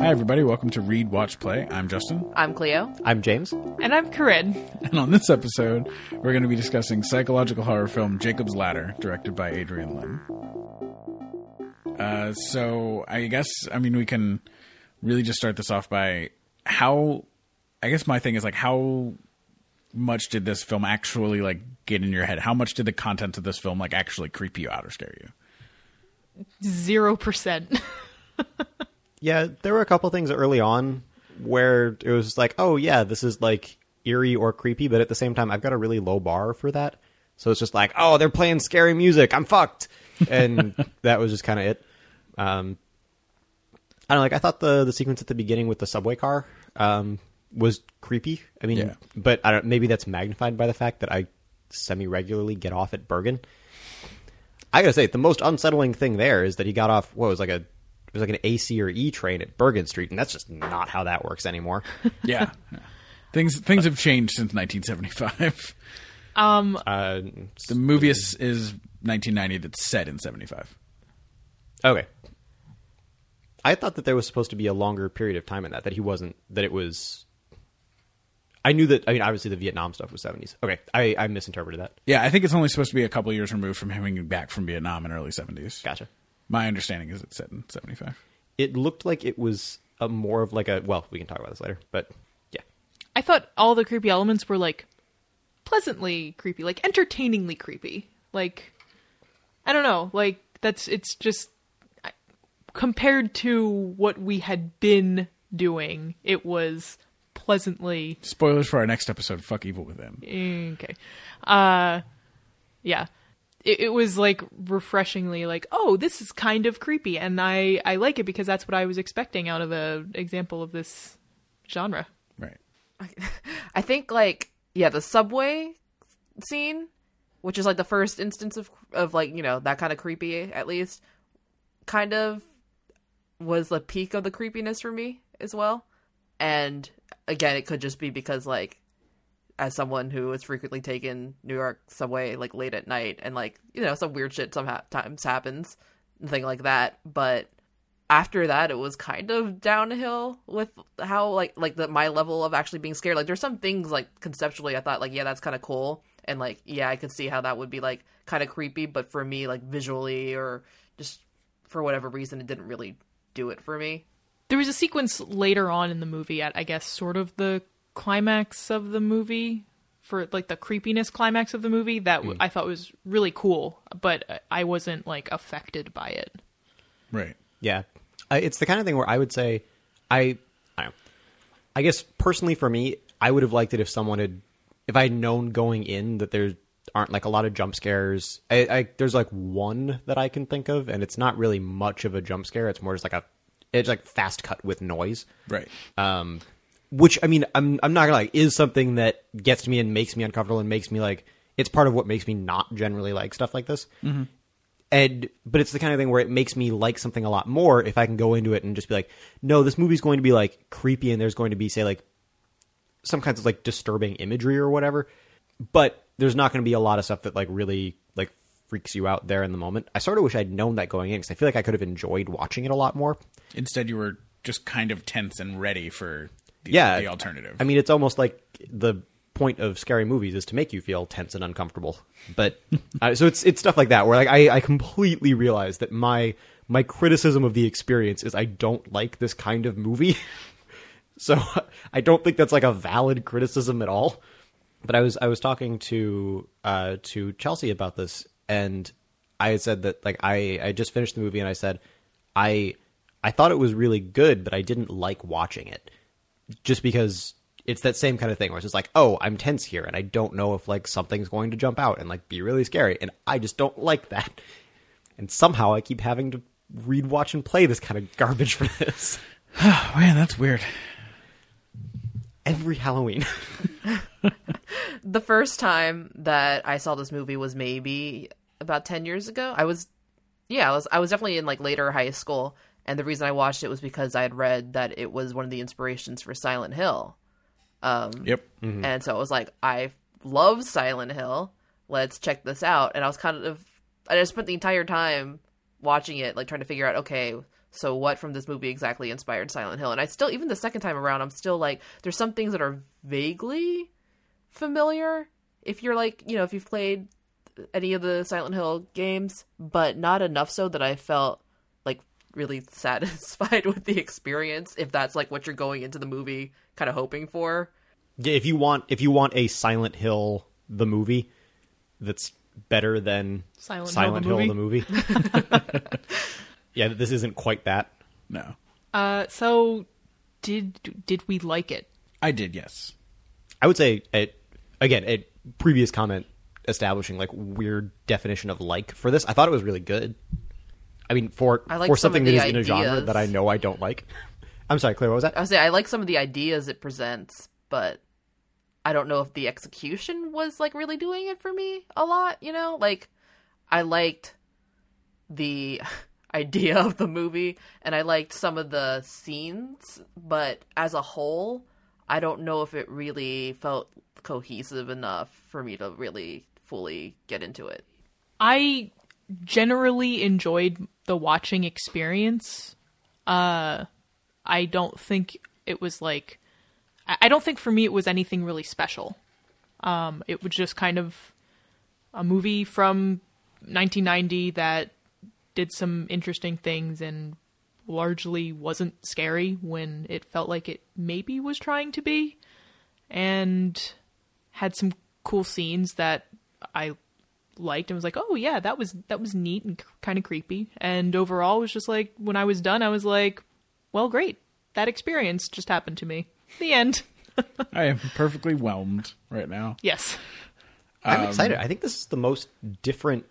Hi, everybody. Welcome to Read, Watch, Play. I'm Justin. I'm Cleo. I'm James. And I'm Corinne. And on this episode, we're going to be discussing psychological horror film Jacob's Ladder, directed by Adrian Lyne. Uh, so, I guess, I mean, we can really just start this off by how. I guess my thing is like, how much did this film actually like get in your head? How much did the content of this film like actually creep you out or scare you? Zero percent. Yeah, there were a couple things early on where it was like, oh yeah, this is like eerie or creepy, but at the same time, I've got a really low bar for that. So it's just like, oh, they're playing scary music. I'm fucked, and that was just kind of it. Um, I don't know, like. I thought the the sequence at the beginning with the subway car um, was creepy. I mean, Yeah. but I don't. Maybe that's magnified by the fact that I semi regularly get off at Bergen. I gotta say, the most unsettling thing there is that he got off. What was like a it was like an AC or E train at Bergen Street, and that's just not how that works anymore. Yeah. Yeah. Things things have changed since 1975. Um, Uh, The movie is, is 1990 that's set in 75. okay, I thought that there was supposed to be a longer period of time in that. That he wasn't. That it was. I knew that. I mean, obviously the Vietnam stuff was seventies. Okay, I, I misinterpreted that. Yeah, I think it's only supposed to be a couple years removed from him coming back from Vietnam in early 70s. Gotcha. My understanding is it's set in 75. It looked like it was a more of like a. Well, we can talk about this later, but yeah. I thought all the creepy elements were like pleasantly creepy, like entertainingly creepy. Like I don't know, like that's it's just compared to what we had been doing, it was pleasantly Spoilers for our next episode, Fuck Evil with them. okay. Uh yeah. It, it was like refreshingly like, oh, this is kind of creepy and I I like it because that's what I was expecting out of a example of this genre. Right. I think like yeah, the subway scene, which is like the first instance of of like you know that kind of creepy at least, kind of was the peak of the creepiness for me as well. And again, it could just be because like as someone who has frequently taken New York subway like late at night and like you know some weird shit sometimes happens, thing like that. But after that it was kind of downhill with how like like the my level of actually being scared. Like there's some things like conceptually i thought like yeah that's kind of cool. And like yeah i could see how that would be like kind of creepy. But for me like visually or just for whatever reason it didn't really do it for me There was a sequence later on in the movie at I guess sort of the climax of the movie for like the creepiness climax of the movie that hmm. I thought was really cool, but I wasn't like affected by it. Right. Yeah, I, it's the kind of thing where I would say, I, I, don't know. I guess personally for me, I would have liked it if someone had, if I had known going in that there aren't like a lot of jump scares. I, I there's like one that I can think of, and it's not really much of a jump scare. It's more just like a, it's like fast cut with noise. Right. Um, which I mean, I'm I'm not gonna like is something that gets to me and makes me uncomfortable and makes me like it's part of what makes me not generally like stuff like this. Mm-hmm. And but it's the kind of thing where it makes me like something a lot more if I can go into it and just be like, no, this movie's going to be like creepy and there's going to be say like some kinds of like disturbing imagery or whatever, but there's not going to be a lot of stuff that like really freaks you out there in the moment. I sort of wish I'd known that going in because I feel like I could have enjoyed watching it a lot more. Instead, you were just kind of tense and ready for the, yeah, the alternative. I mean, it's almost like the point of scary movies is to make you feel tense and uncomfortable. But uh, so it's it's stuff like that where like I, I completely realize that my my criticism of the experience is I don't like this kind of movie. so I don't think that's like a valid criticism at all. But I was I was talking to uh to Chelsea about this and I said that like I I just finished the movie and I said I I thought it was really good but I didn't like watching it just because it's that same kind of thing where it's just like, oh, I'm tense here and I don't know if like something's going to jump out and like be really scary, and I just don't like that. And somehow I keep having to read, watch, and play this kind of garbage for this oh, man, that's weird. Every Halloween. the first time that I saw this movie was maybe about 10 years ago. I was yeah, I was I was definitely in like later high school and the reason I watched it was because I had read that it was one of the inspirations for Silent Hill. Um Yep. and so I was like I love Silent Hill. Let's check this out and I was kind of I just spent the entire time watching it, like trying to figure out, okay, so what from this movie exactly inspired Silent Hill? And I still, even the second time around, I'm still like, there's some things that are vaguely familiar. If you're like, you know, if you've played any of the Silent Hill games, but not enough so that I felt like really satisfied with the experience. If that's like what you're going into the movie kind of hoping for. Yeah, if you want if you want a Silent Hill the movie that's better than Silent Hill, the Hill the movie. yeah, this isn't quite that. No, Uh, so did did we like it? I did. Yes. I would say a, again a previous comment establishing like weird definition of like for this. I thought it was really good. I mean, for I like for some something that is the is in a genre that I know I don't like. I'm sorry, Claire. What was that? I would say I like some of the ideas it presents, but I don't know if the execution was like really doing it for me a lot, you know? Like I liked the idea of the movie and I liked some of the scenes, but as a whole, I don't know if it really felt cohesive enough for me to really fully get into it. I generally enjoyed the watching experience. Uh, I don't think it was like, I don't think for me it was anything really special. Um, it was just kind of a movie from 1990 that did some interesting things and largely wasn't scary when it felt like it maybe was trying to be and had some cool scenes that I liked and was like, "Oh yeah, that was that was neat and kind of creepy." And overall was just like when I was done, I was like, "Well, great. That experience just happened to me." The end. I am perfectly whelmed right now. Yes. I'm Um, excited. I think this is the most different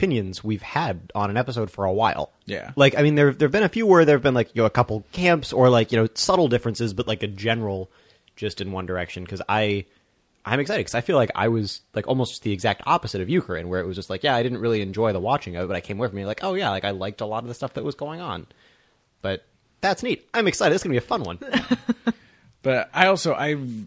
opinions we've had on an episode for a while. Yeah. Like, I mean, there there've been a few where there've been like you know a couple camps or like you know subtle differences, but like a general just in one direction. Because I I'm excited because I feel like I was like almost the exact opposite of you, Corinne, where it was just like, yeah, I didn't really enjoy the watching of it, but I came away from it like, oh yeah, like I liked a lot of the stuff that was going on. But that's neat. I'm excited. It's gonna be a fun one. But I also I and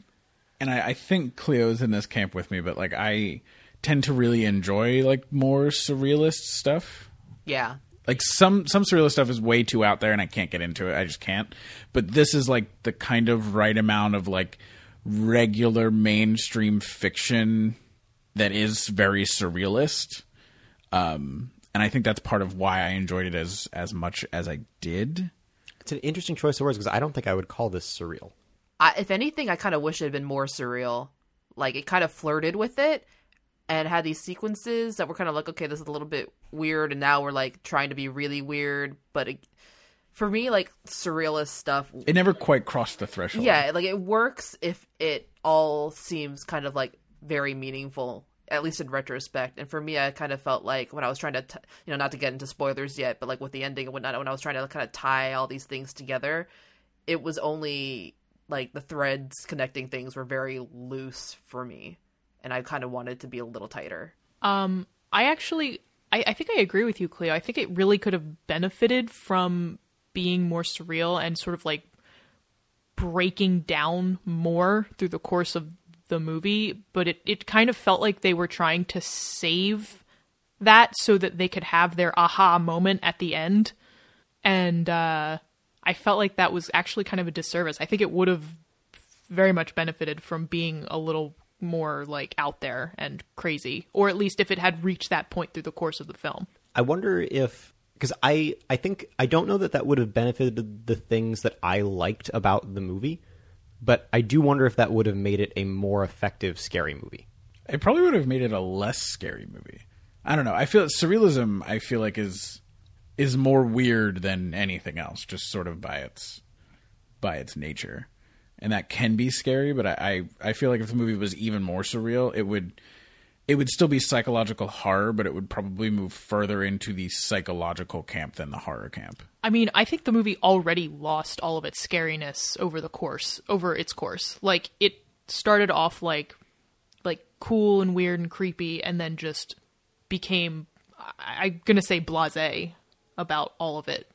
I, I think Cleo's in this camp with me, but like I tend to really enjoy like more surrealist stuff. Yeah. Like some some surrealist stuff is way too out there and I can't get into it. I just can't. But this is like the kind of right amount of like regular mainstream fiction that is very surrealist. Um and I think that's part of why I enjoyed it as as much as I did. it's an interesting choice of words because I don't think I would call this surreal. I, if anything, I kind of wish it had been more surreal. Like it kind of flirted with it and had these sequences that were kind of like, okay, this is a little bit weird, and now we're like trying to be really weird. But it, for me, like surrealist stuff, It never quite crossed the threshold. yeah, like it works if it all seems kind of like very meaningful, at least in retrospect. And for me, I kind of felt like when I was trying to, t- you know, not to get into spoilers yet, but like with the ending and whatnot, when I was trying to kind of tie all these things together, it was only like the threads connecting things were very loose for me, and I kind of wanted to be a little tighter. Um, I actually, I, I think I agree with you, Cleo. I think it really could have benefited from being more surreal and sort of like breaking down more through the course of the movie. But it, it kind of felt like they were trying to save that so that they could have their aha moment at the end. And uh, I felt like that was actually kind of a disservice. I think it would have very much benefited from being a little more like out there and crazy or at least if it had reached that point through the course of the film I wonder if because I I think I don't know that that would have benefited the things that I liked about the movie, but I do wonder if that would have made it a more effective scary movie. It probably would have made it a less scary movie. I don't know. I feel surrealism. I feel like is is more weird than anything else, just sort of by its by its nature, and that can be scary. But I I, I feel like if the movie was even more surreal, it would it would still be psychological horror, but it would probably move further into the psychological camp than the horror camp. i mean i think the movie already lost all of its scariness over the course over its course like it started off like like cool and weird and creepy and then just became I- i'm gonna say blase about all of it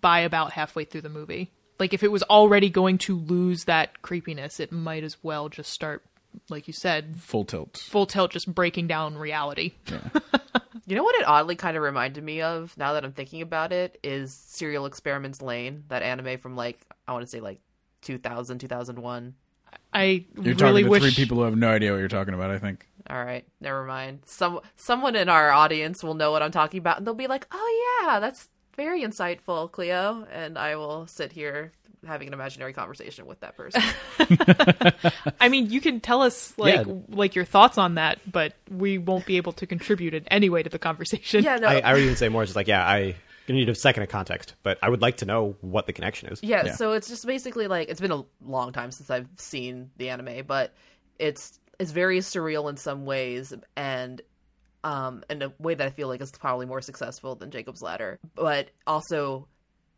by about halfway through the movie like if it was already going to lose that creepiness it might as well just start like you said Full tilt. full tilt just breaking down reality Yeah. You know what it oddly kind of reminded me of now that I'm thinking about it is Serial Experiments Lain, that anime from like I want to say like 2000 2001. I You're really talking to wish three people who have no idea what you're talking about. I think. All right, never mind. Some someone in our audience will know what I'm talking about and they'll be like, "Oh yeah, that's very insightful, Cleo." And I will sit here having an imaginary conversation with that person. I mean, you can tell us like Yeah. like your thoughts on that, but we won't be able to contribute in any way to the conversation. yeah, no. I, I would even say more just like, yeah, I need a second of context, but I would like to know what the connection is. Yeah, Yeah. so it's just basically like it's been a long time since I've seen the anime, but it's it's very surreal in some ways and um in a way that I feel like is probably more successful than Jacob's Ladder. But also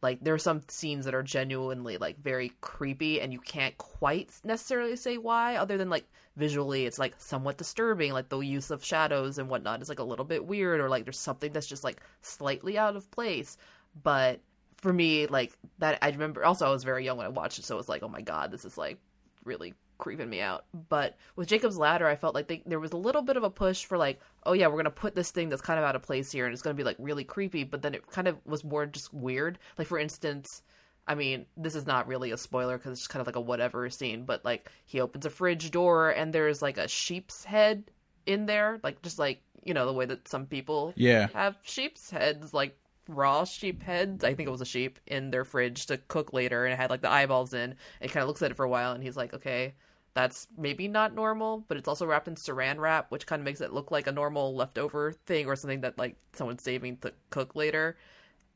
like there are some scenes that are genuinely like very creepy and you can't quite necessarily say why other than like visually it's like somewhat disturbing like the use of shadows and whatnot is like a little bit weird or like there's something that's just like slightly out of place but for me like that i remember also i was very young when i watched it so it was like oh my god this is like really creeping me out but with jacob's ladder i felt like they, there was a little bit of a push for like oh yeah we're gonna put this thing that's kind of out of place here and it's gonna be like really creepy but then it kind of was more just weird like for instance I mean, this is not really a spoiler because it's kind of like a whatever scene, but like he opens a fridge door and there's like a sheep's head in there, like just like you know the way that some people Yeah. have sheep's heads, like raw sheep heads. I think it was a sheep in their fridge to cook later, and it had like the eyeballs in. And kind of looks at it for a while, and he's like, okay. That's maybe not normal, but it's also wrapped in saran wrap, which kind of makes it look like a normal leftover thing or something that like someone's saving to cook later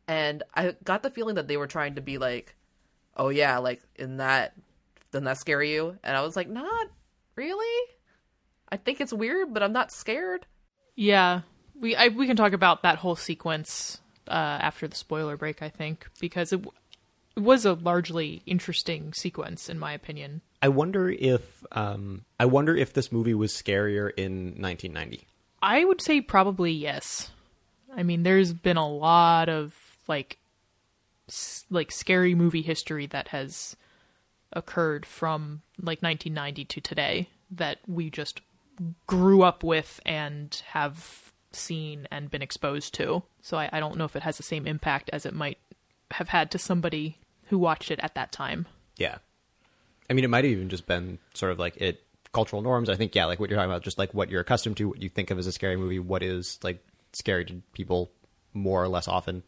and I got the feeling that they were trying to be like, "Oh yeah, like in that, doesn't that scare you?" And I was like, "Not really. I think it's weird, but I'm not scared." Yeah, we I, we can talk about that whole sequence uh, after the spoiler break, I think, because it, it was a largely interesting sequence, in my opinion. I wonder if um, I wonder if this movie was scarier in 1990. I would say probably yes. I mean, there's been a lot of like s- like scary movie history that has occurred from like 1990 to today that we just grew up with and have seen and been exposed to. So I, I don't know if it has the same impact as it might have had to somebody who watched it at that time. Yeah, I mean, it might have even just been sort of like it cultural norms. I think yeah, like what you're talking about, just like what you're accustomed to, what you think of as a scary movie, what is like scary to people more or less often.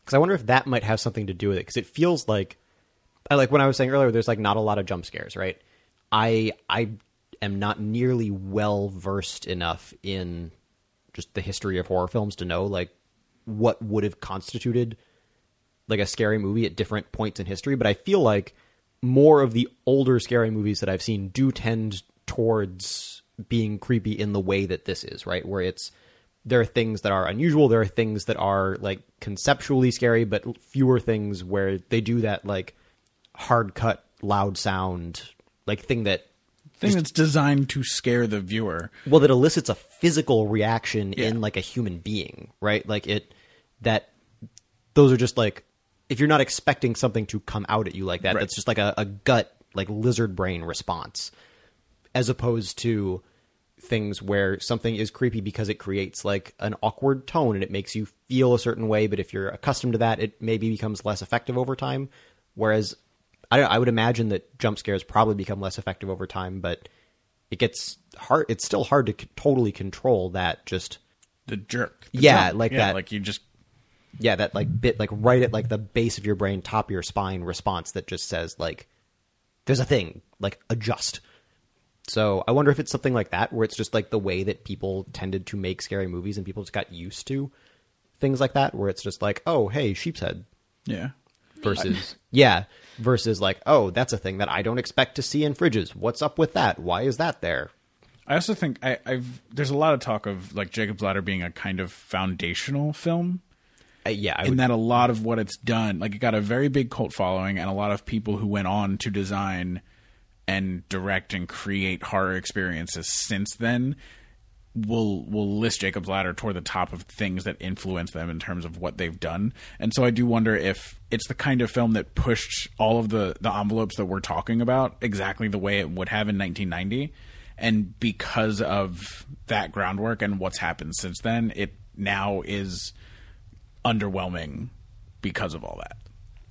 Because I wonder if that might have something to do with it. Because it feels like, I like when I was saying earlier, there's like not a lot of jump scares, right? I I am not nearly well versed enough in just the history of horror films to know like what would have constituted like a scary movie at different points in history, but I feel like more of the older scary movies that I've seen do tend towards being creepy in the way that this is, right? Where it's there are things that are unusual, there are things that are like conceptually scary, but fewer things where they do that like hard cut loud sound like thing that Thing that's designed to scare the viewer. well that elicits a physical reaction Yeah. in like a human being right like it that those are just like if you're not expecting something to come out at you like that Right. that's just like a, a gut like lizard brain response as opposed to things where something is creepy because it creates like an awkward tone and it makes you feel a certain way but if you're accustomed to that it maybe becomes less effective over time whereas I, I would imagine that jump scares probably become less effective over time but it gets hard it's still hard to c- totally control that just The jerk. The Yeah, jump. like yeah, that. Like you just yeah that like bit like right at like the base of your brain top of your spine response that just says like there's a thing like adjust. So i wonder if it's something like that where it's just like the way that people tended to make scary movies and people just got used to things like that where it's just like oh hey sheep's head yeah. versus yeah versus like oh that's a thing that i don't expect to see in fridges. What's up with that? Why is that there? I also think I, I've there's a lot of talk of like Jacob's Ladder being a kind of foundational film. Uh, yeah I in would, that a lot of what it's done, like it got a very big cult following, and a lot of people who went on to design and direct and create horror experiences since then will will list Jacob's Ladder toward the top of things that influence them in terms of what they've done. And so I do wonder if it's the kind of film that pushed all of the the envelopes that we're talking about exactly the way it would have in 1990. And because of that groundwork and what's happened since then, it now is underwhelming because of all that.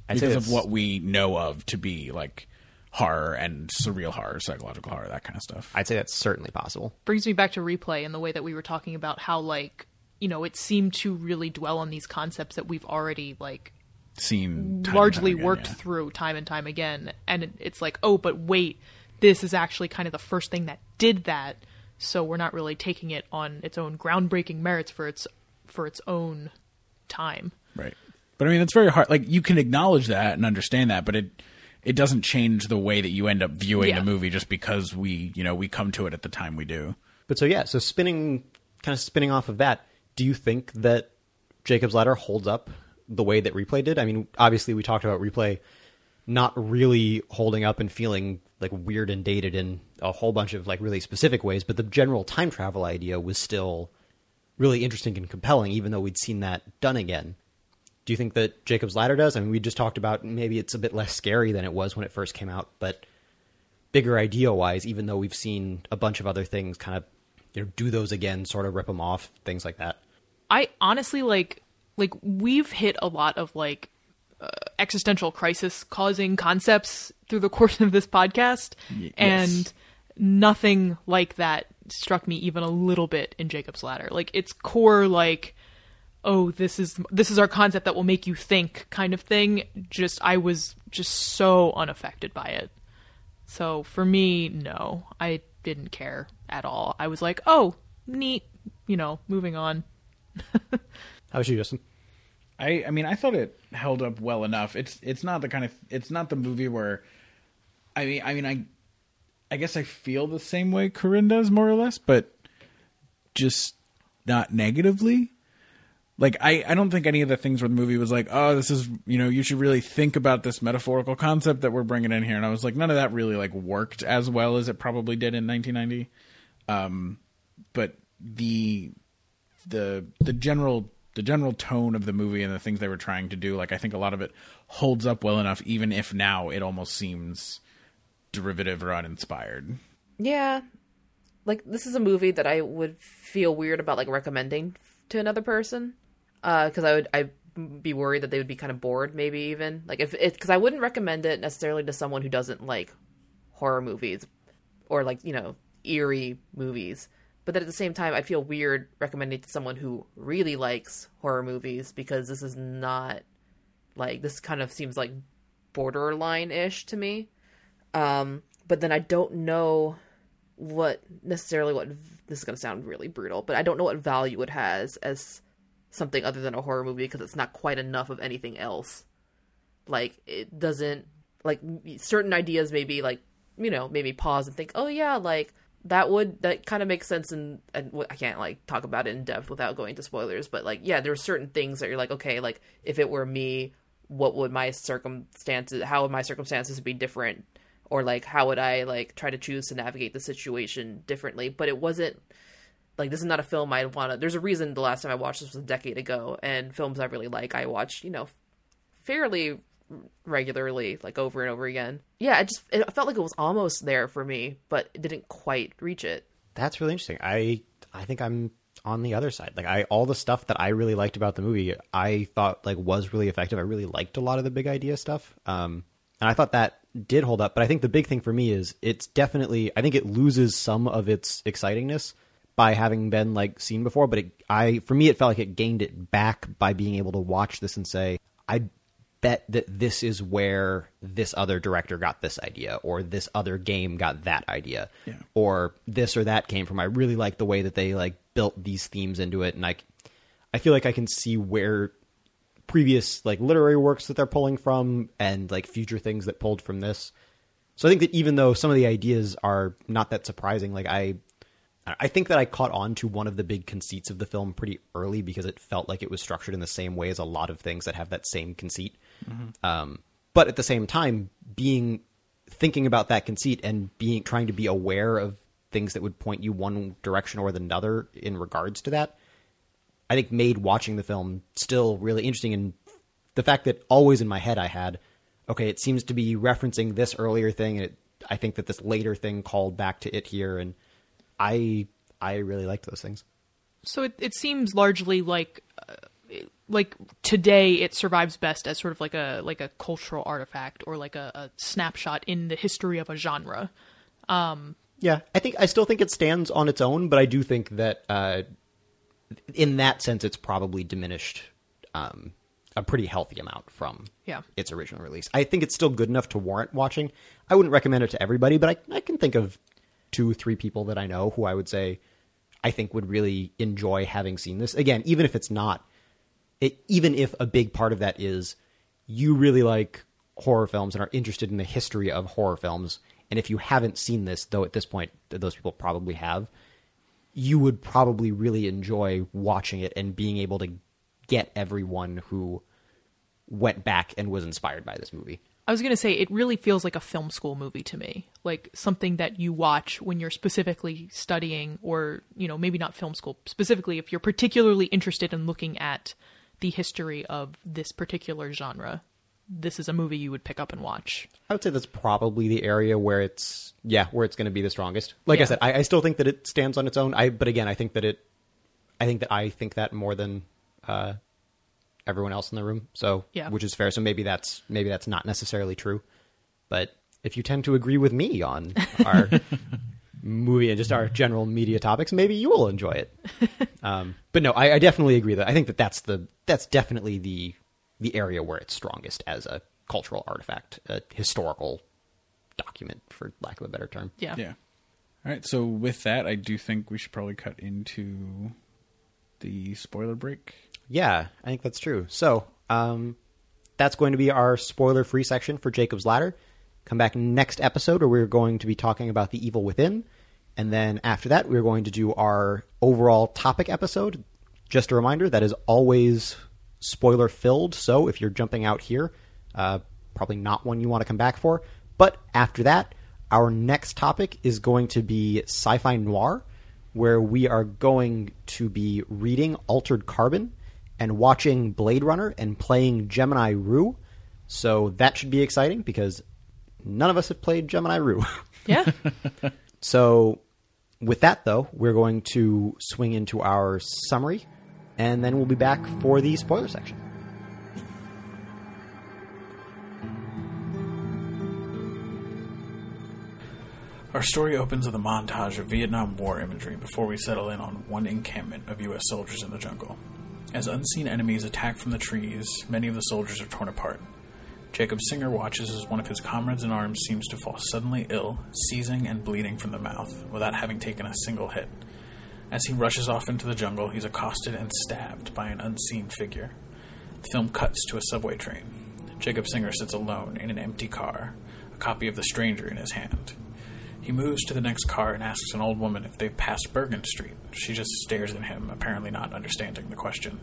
I'd because of what we know of to be like horror and surreal horror, psychological horror, that kind of stuff. I'd say that's certainly possible. brings me back to replay and the way that we were talking about how like you know it seemed to really dwell on these concepts that we've already like Seen largely again, worked yeah. through time and time again and it's like oh but wait this is actually kind of the first thing that did that so we're not really taking it on its own groundbreaking merits for its for its own time Right. But I mean, it's very hard. Like you can acknowledge that and understand that, but it it doesn't change the way that you end up viewing Yeah. the movie just because we you know we come to it at the time we do. But so yeah, so spinning kind of spinning off of that, do you think that Jacob's Ladder holds up the way that Replay did? I mean, obviously we talked about Replay not really holding up and feeling like weird and dated in a whole bunch of like really specific ways, but the general time travel idea was still really interesting and compelling even though we'd seen that done again. Do you think that Jacob's Ladder does? I mean, we just talked about maybe it's a bit less scary than it was when it first came out, but bigger idea wise, even though we've seen a bunch of other things kind of you know do those again, sort of rip them off, things like that. I honestly like like we've hit a lot of like uh, existential crisis causing concepts through the course of this podcast Y- yes. and nothing like that struck me even a little bit in Jacob's Ladder. Like its core like oh this is this is our concept that will make you think kind of thing just I was just so unaffected by it. So for me no, I didn't care at all. I was like, "Oh, neat, you know, moving on." How about you, Justin? I I mean, I thought it held up well enough. It's it's not the kind of it's not the movie where I mean I mean I I guess I feel the same way Corinne does more or less, but just not negatively. Like I, I don't think any of the things where the movie was like, oh, this is you know you should really think about this metaphorical concept that we're bringing in here, and I was like, none of that really like worked as well as it probably did in 1990. Um, but the the the general the general tone of the movie and the things they were trying to do, like I think a lot of it holds up well enough, even if now it almost seems derivative or uninspired. Yeah. Like this is a movie that I would feel weird about like recommending to another person. Uh cuz I would I'd be worried that they would be kind of bored maybe even. Like if it cuz I wouldn't recommend it necessarily to someone who doesn't like horror movies or like, you know, eerie movies. But then at the same time I feel weird recommending to someone who really likes horror movies because this is not like this kind of seems like borderline-ish to me. Um but then I don't know what necessarily what this is going to sound really brutal, but I don't know what value it has as something other than a horror movie because it's not quite enough of anything else. Like it doesn't like certain ideas maybe like you know maybe pause and think oh yeah like that would that kind of makes sense and I can't like talk about it in depth without going to spoilers but like yeah there's certain things that you're like okay like if it were me what would my circumstances how would my circumstances be different or like how would I like try to choose to navigate the situation differently but it wasn't like this is not a film I'd want to there's a reason the last time I watched this was a decade ago and films I really like I watch you know fairly regularly like over and over again yeah it just it felt like it was almost there for me but it didn't quite reach it That's really interesting. I I think I'm on the other side. Like I all the stuff that I really liked about the movie, I thought like was really effective. I really liked a lot of the big idea stuff. Um and I thought that did hold up, but I think the big thing for me is it's definitely I think it loses some of its excitingness by having been like seen before, but it, I for me it felt like it gained it back by being able to watch this and say I bet that this is where this other director got this idea or this other game got that idea Yeah. or this or that came from. I really like the way that they like built these themes into it, and I, I feel like I can see where previous like literary works that they're pulling from and like future things that pulled from this. So I think that even though some of the ideas are not that surprising, like I, I think that I caught on to one of the big conceits of the film pretty early because it felt like it was structured in the same way as a lot of things that have that same conceit. Um, but at the same time, being thinking about that conceit and being trying to be aware of things that would point you one direction or another in regards to that, I think made watching the film still really interesting. And the fact that always in my head I had, okay, it seems to be referencing this earlier thing, and it, I think that this later thing called back to it here, and I I really liked those things. So it, it seems largely like uh, like today it survives best as sort of like a like a cultural artifact or like a, a snapshot in the history of a genre. Yeah, I think I still think it stands on its own, but I do think that uh, in that sense, it's probably diminished um, a pretty healthy amount from Yeah. its original release. I think it's still good enough to warrant watching. I wouldn't recommend it to everybody, but I, I can think of two, three people that I know who I would say I think would really enjoy having seen this. Again, even if it's not, it, even if a big part of that is you really like horror films and are interested in the history of horror films, and if you haven't seen this, though at this point those people probably have, you would probably really enjoy watching it and being able to get everyone who went back and was inspired by this movie. I was going to say it really feels like a film school movie to me. Like something that you watch when you're specifically studying or, you know, maybe not film school, specifically if you're particularly interested in looking at the history of this particular genre. This is a movie you would pick up and watch. I would say that's probably the area where it's yeah, where it's going to be the strongest. Like I said, I, I still think that it stands on its own. I but again, I think that it, I think that I think that more than uh, everyone else in the room. So Yeah. which is fair. So maybe that's maybe that's not necessarily true, but if you tend to agree with me on our movie and just our general media topics, maybe you will enjoy it. um, but no, I, I definitely agree that I think that that's the that's definitely the the area where it's strongest as a cultural artifact, a historical document, for lack of a better term. Yeah. Yeah. All right. So with that, I do think we should probably cut into the spoiler break. Yeah, I think that's true. So, um, that's going to be our spoiler free section for Jacob's Ladder. Come back next episode where we're going to be talking about the evil within. And then after that, we're going to do our overall topic episode. Just a reminder that is always spoiler filled. So if you're jumping out here, uh, probably not one you want to come back for. But after that, our next topic is going to be sci fi noir, where we are going to be reading Altered Carbon and watching Blade Runner and playing Gemini Rue. So that should be exciting because none of us have played Gemini Rue. Yeah. so with that though, we're going to swing into our summary and then we'll be back for the spoiler section. Our story opens with a montage of Vietnam War imagery before we settle in on one encampment of U.S. soldiers in the jungle. As unseen enemies attack from the trees, many of the soldiers are torn apart. Jacob Singer watches as one of his comrades in arms seems to fall suddenly ill, seizing and bleeding from the mouth, without having taken a single hit. As he rushes off into the jungle, he's accosted and stabbed by an unseen figure. The film cuts to a subway train. Jacob Singer sits alone in an empty car, a copy of The Stranger in his hand. He moves to the next car and asks an old woman if they've passed Bergen Street. She just stares at him, apparently not understanding the question.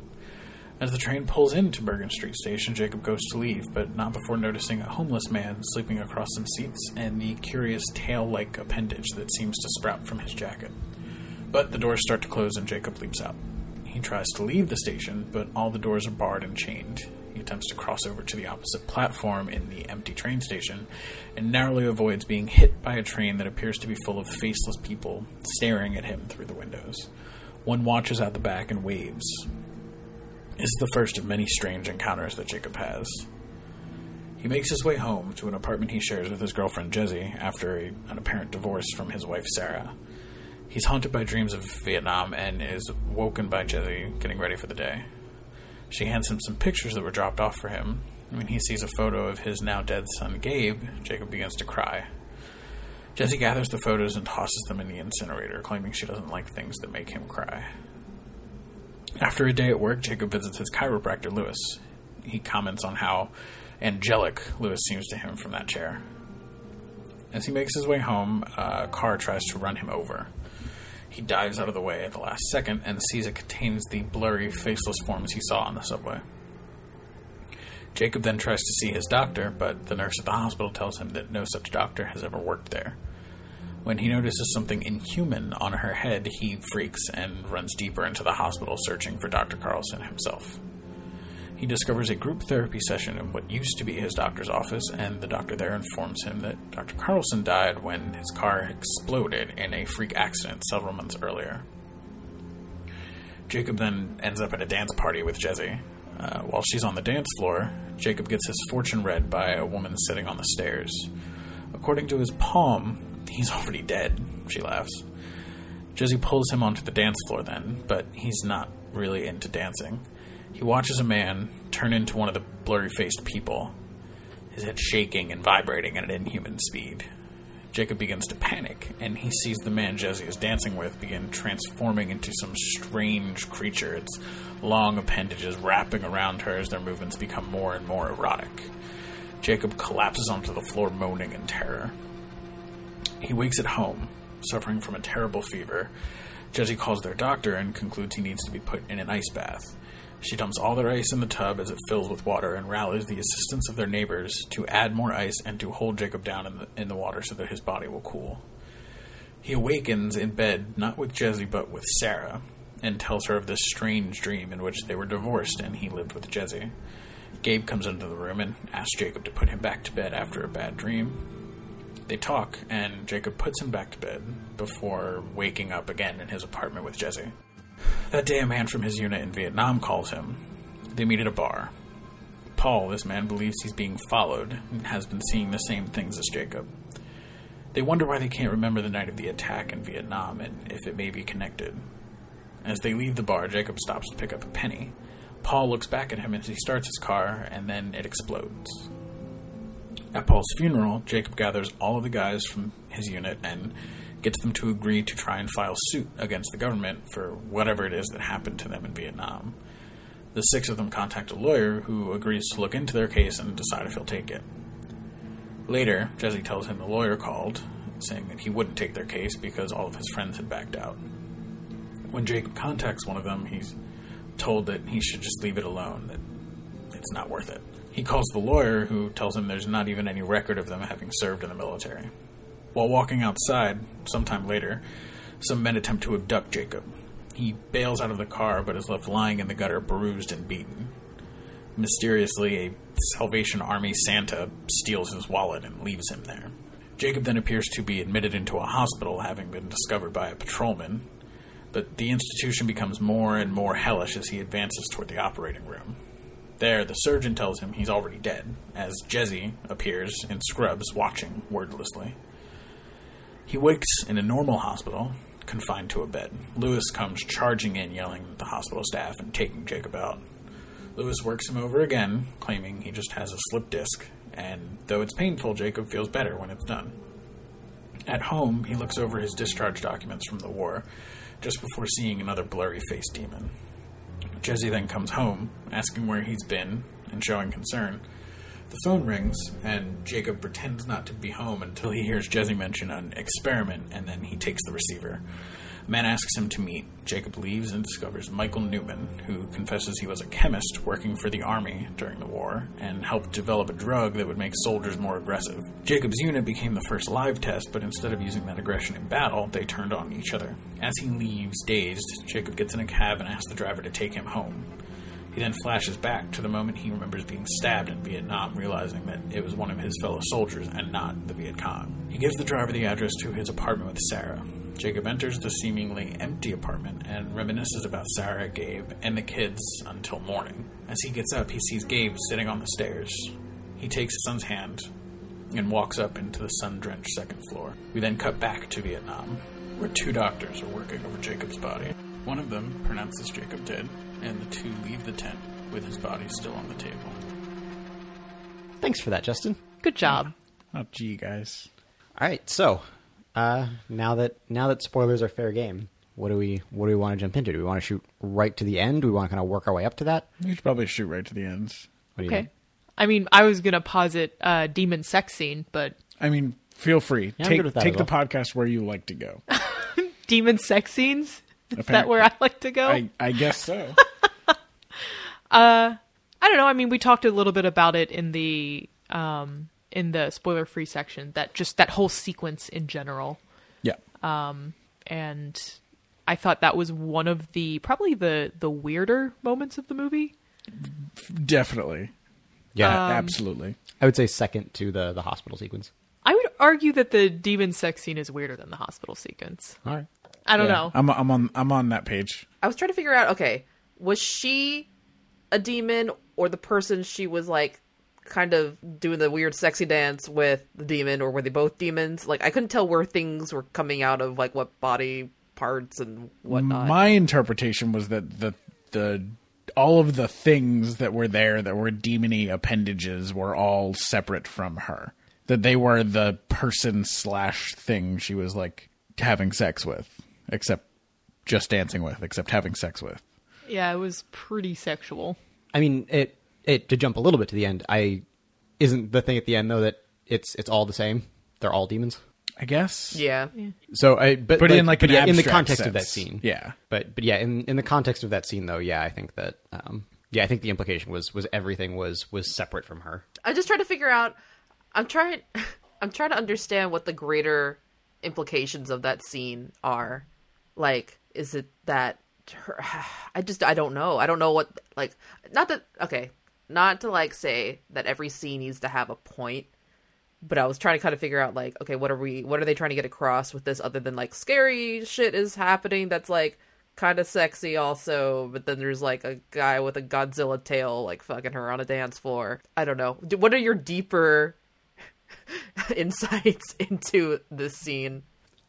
As the train pulls into Bergen Street station, Jacob goes to leave, but not before noticing a homeless man sleeping across some seats and the curious tail like appendage that seems to sprout from his jacket. But the doors start to close and Jacob leaps out. He tries to leave the station, but all the doors are barred and chained. He attempts to cross over to the opposite platform in the empty train station and narrowly avoids being hit by a train that appears to be full of faceless people staring at him through the windows. One watches out the back and waves. Is the first of many strange encounters that Jacob has. He makes his way home to an apartment he shares with his girlfriend Jezzie after a, an apparent divorce from his wife Sarah. He's haunted by dreams of Vietnam and is woken by Jezzie getting ready for the day. She hands him some pictures that were dropped off for him. When he sees a photo of his now dead son Gabe, Jacob begins to cry. Jezzie gathers the photos and tosses them in the incinerator, claiming she doesn't like things that make him cry. After a day at work, Jacob visits his chiropractor, Lewis. He comments on how angelic Lewis seems to him from that chair. As he makes his way home, a car tries to run him over. He dives out of the way at the last second and sees it contains the blurry, faceless forms he saw on the subway. Jacob then tries to see his doctor, but the nurse at the hospital tells him that no such doctor has ever worked there. When he notices something inhuman on her head, he freaks and runs deeper into the hospital searching for Dr. Carlson himself. He discovers a group therapy session in what used to be his doctor's office, and the doctor there informs him that Dr. Carlson died when his car exploded in a freak accident several months earlier. Jacob then ends up at a dance party with Jezzie. Uh, while she's on the dance floor, Jacob gets his fortune read by a woman sitting on the stairs. According to his palm, he's already dead, she laughs. Jezzie pulls him onto the dance floor then, but he's not really into dancing. He watches a man turn into one of the blurry faced people, his head shaking and vibrating at an inhuman speed. Jacob begins to panic, and he sees the man Jezzie is dancing with begin transforming into some strange creature, its long appendages wrapping around her as their movements become more and more erotic. Jacob collapses onto the floor, moaning in terror. He wakes at home, suffering from a terrible fever. Jezzie calls their doctor and concludes he needs to be put in an ice bath. She dumps all their ice in the tub as it fills with water and rallies the assistance of their neighbors to add more ice and to hold Jacob down in the, in the water so that his body will cool. He awakens in bed, not with Jezzie, but with Sarah, and tells her of this strange dream in which they were divorced and he lived with Jezzie. Gabe comes into the room and asks Jacob to put him back to bed after a bad dream. They talk, and Jacob puts him back to bed before waking up again in his apartment with Jezzie. That day, a man from his unit in Vietnam calls him. They meet at a bar. Paul, this man, believes he's being followed and has been seeing the same things as Jacob. They wonder why they can't remember the night of the attack in Vietnam and if it may be connected. As they leave the bar, Jacob stops to pick up a penny. Paul looks back at him as he starts his car, and then it explodes. At Paul's funeral, Jacob gathers all of the guys from his unit and gets them to agree to try and file suit against the government for whatever it is that happened to them in Vietnam. The six of them contact a lawyer who agrees to look into their case and decide if he'll take it. Later, Jezzie tells him the lawyer called, saying that he wouldn't take their case because all of his friends had backed out. When Jacob contacts one of them, he's told that he should just leave it alone, that it's not worth it. He calls the lawyer, who tells him there's not even any record of them having served in the military. While walking outside, sometime later, some men attempt to abduct Jacob. He bails out of the car but is left lying in the gutter, bruised and beaten. Mysteriously, a Salvation Army Santa steals his wallet and leaves him there. Jacob then appears to be admitted into a hospital, having been discovered by a patrolman, but the institution becomes more and more hellish as he advances toward the operating room. There, the surgeon tells him he's already dead, as Jezzie appears in scrubs watching wordlessly. He wakes in a normal hospital, confined to a bed. Lewis comes charging in, yelling at the hospital staff and taking Jacob out. Lewis works him over again, claiming he just has a slip disc, and though it's painful, Jacob feels better when it's done. At home, he looks over his discharge documents from the war, just before seeing another blurry faced demon. Jezzie then comes home, asking where he's been and showing concern. The phone rings, and Jacob pretends not to be home until he hears Jezzie mention an experiment, and then he takes the receiver. A man asks him to meet. Jacob leaves and discovers Michael Newman, who confesses he was a chemist working for the army during the war and helped develop a drug that would make soldiers more aggressive. Jacob's unit became the first live test, but instead of using that aggression in battle, they turned on each other. As he leaves, dazed, Jacob gets in a cab and asks the driver to take him home. He then flashes back to the moment he remembers being stabbed in Vietnam, realizing that it was one of his fellow soldiers and not the Viet Cong. He gives the driver the address to his apartment with Sarah. Jacob enters the seemingly empty apartment and reminisces about Sarah, Gabe, and the kids until morning. As he gets up, he sees Gabe sitting on the stairs. He takes his son's hand and walks up into the sun drenched second floor. We then cut back to Vietnam, where two doctors are working over Jacob's body. One of them pronounces Jacob dead, and the two leave the tent with his body still on the table. Thanks for that, Justin. Good job. Oh, gee, guys. All right, so uh, now that now that spoilers are fair game, what do we what do we want to jump into? Do we want to shoot right to the end? Do we want to kind of work our way up to that? We should probably shoot right to the ends. What do you Okay. think? I mean, I was gonna posit uh, demon sex scene, but I mean, feel free. Yeah, take good with that take as the well. podcast where you like to go. demon sex scenes is that where I like to go? I, I guess so. I don't know. I mean, we talked a little bit about it in the um, in the spoiler free section. That just that whole sequence in general, yeah. Um, and I thought that was one of the probably the the weirder moments of the movie. Definitely. Yeah, Absolutely. I would say second to the the hospital sequence. I would argue that the demon sex scene is weirder than the hospital sequence. All right. I don't Yeah. know. I'm I'm on I'm on that page. I was trying to figure out. Okay, was she a demon or the person she was like kind of doing the weird sexy dance with the demon, or were they both demons? Like I couldn't tell where things were coming out of, like what body parts and whatnot. My interpretation was that the the all of the things that were there that were demony appendages were all separate from her. That they were the person slash thing she was like having sex with, except just dancing with, except having sex with. Yeah, it was pretty sexual. I mean, it it to jump a little bit to the end. I isn't the thing at the end though that it's it's all the same. They're all demons. I guess. yeah, So I but But in like but an yeah, in the abstract context of that sense. scene. Yeah. But but yeah, in in the context of that scene though, yeah, I think that um yeah, I think the implication was was everything was was separate from her. I just try to figure out. I'm trying. I'm trying to understand what the greater implications of that scene are. Like, is it that her? I just I don't know. I don't know what like. Not that okay. Not to like say that every scene needs to have a point, but I was trying to kind of figure out like, okay, what are we? What are they trying to get across with this? Other than like scary shit is happening that's like kind of sexy also, but then there's like a guy with a Godzilla tail like fucking her on a dance floor. I don't know. What are your deeper insights into this scene?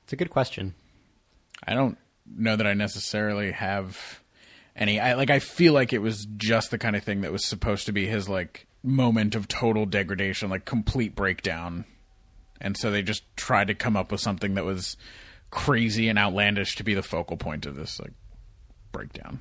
It's a good question. I don't know that I necessarily have any. I like. I feel like it was just the kind of thing that was supposed to be his like moment of total degradation, like complete breakdown, and so they just tried to come up with something that was crazy and outlandish to be the focal point of this like breakdown.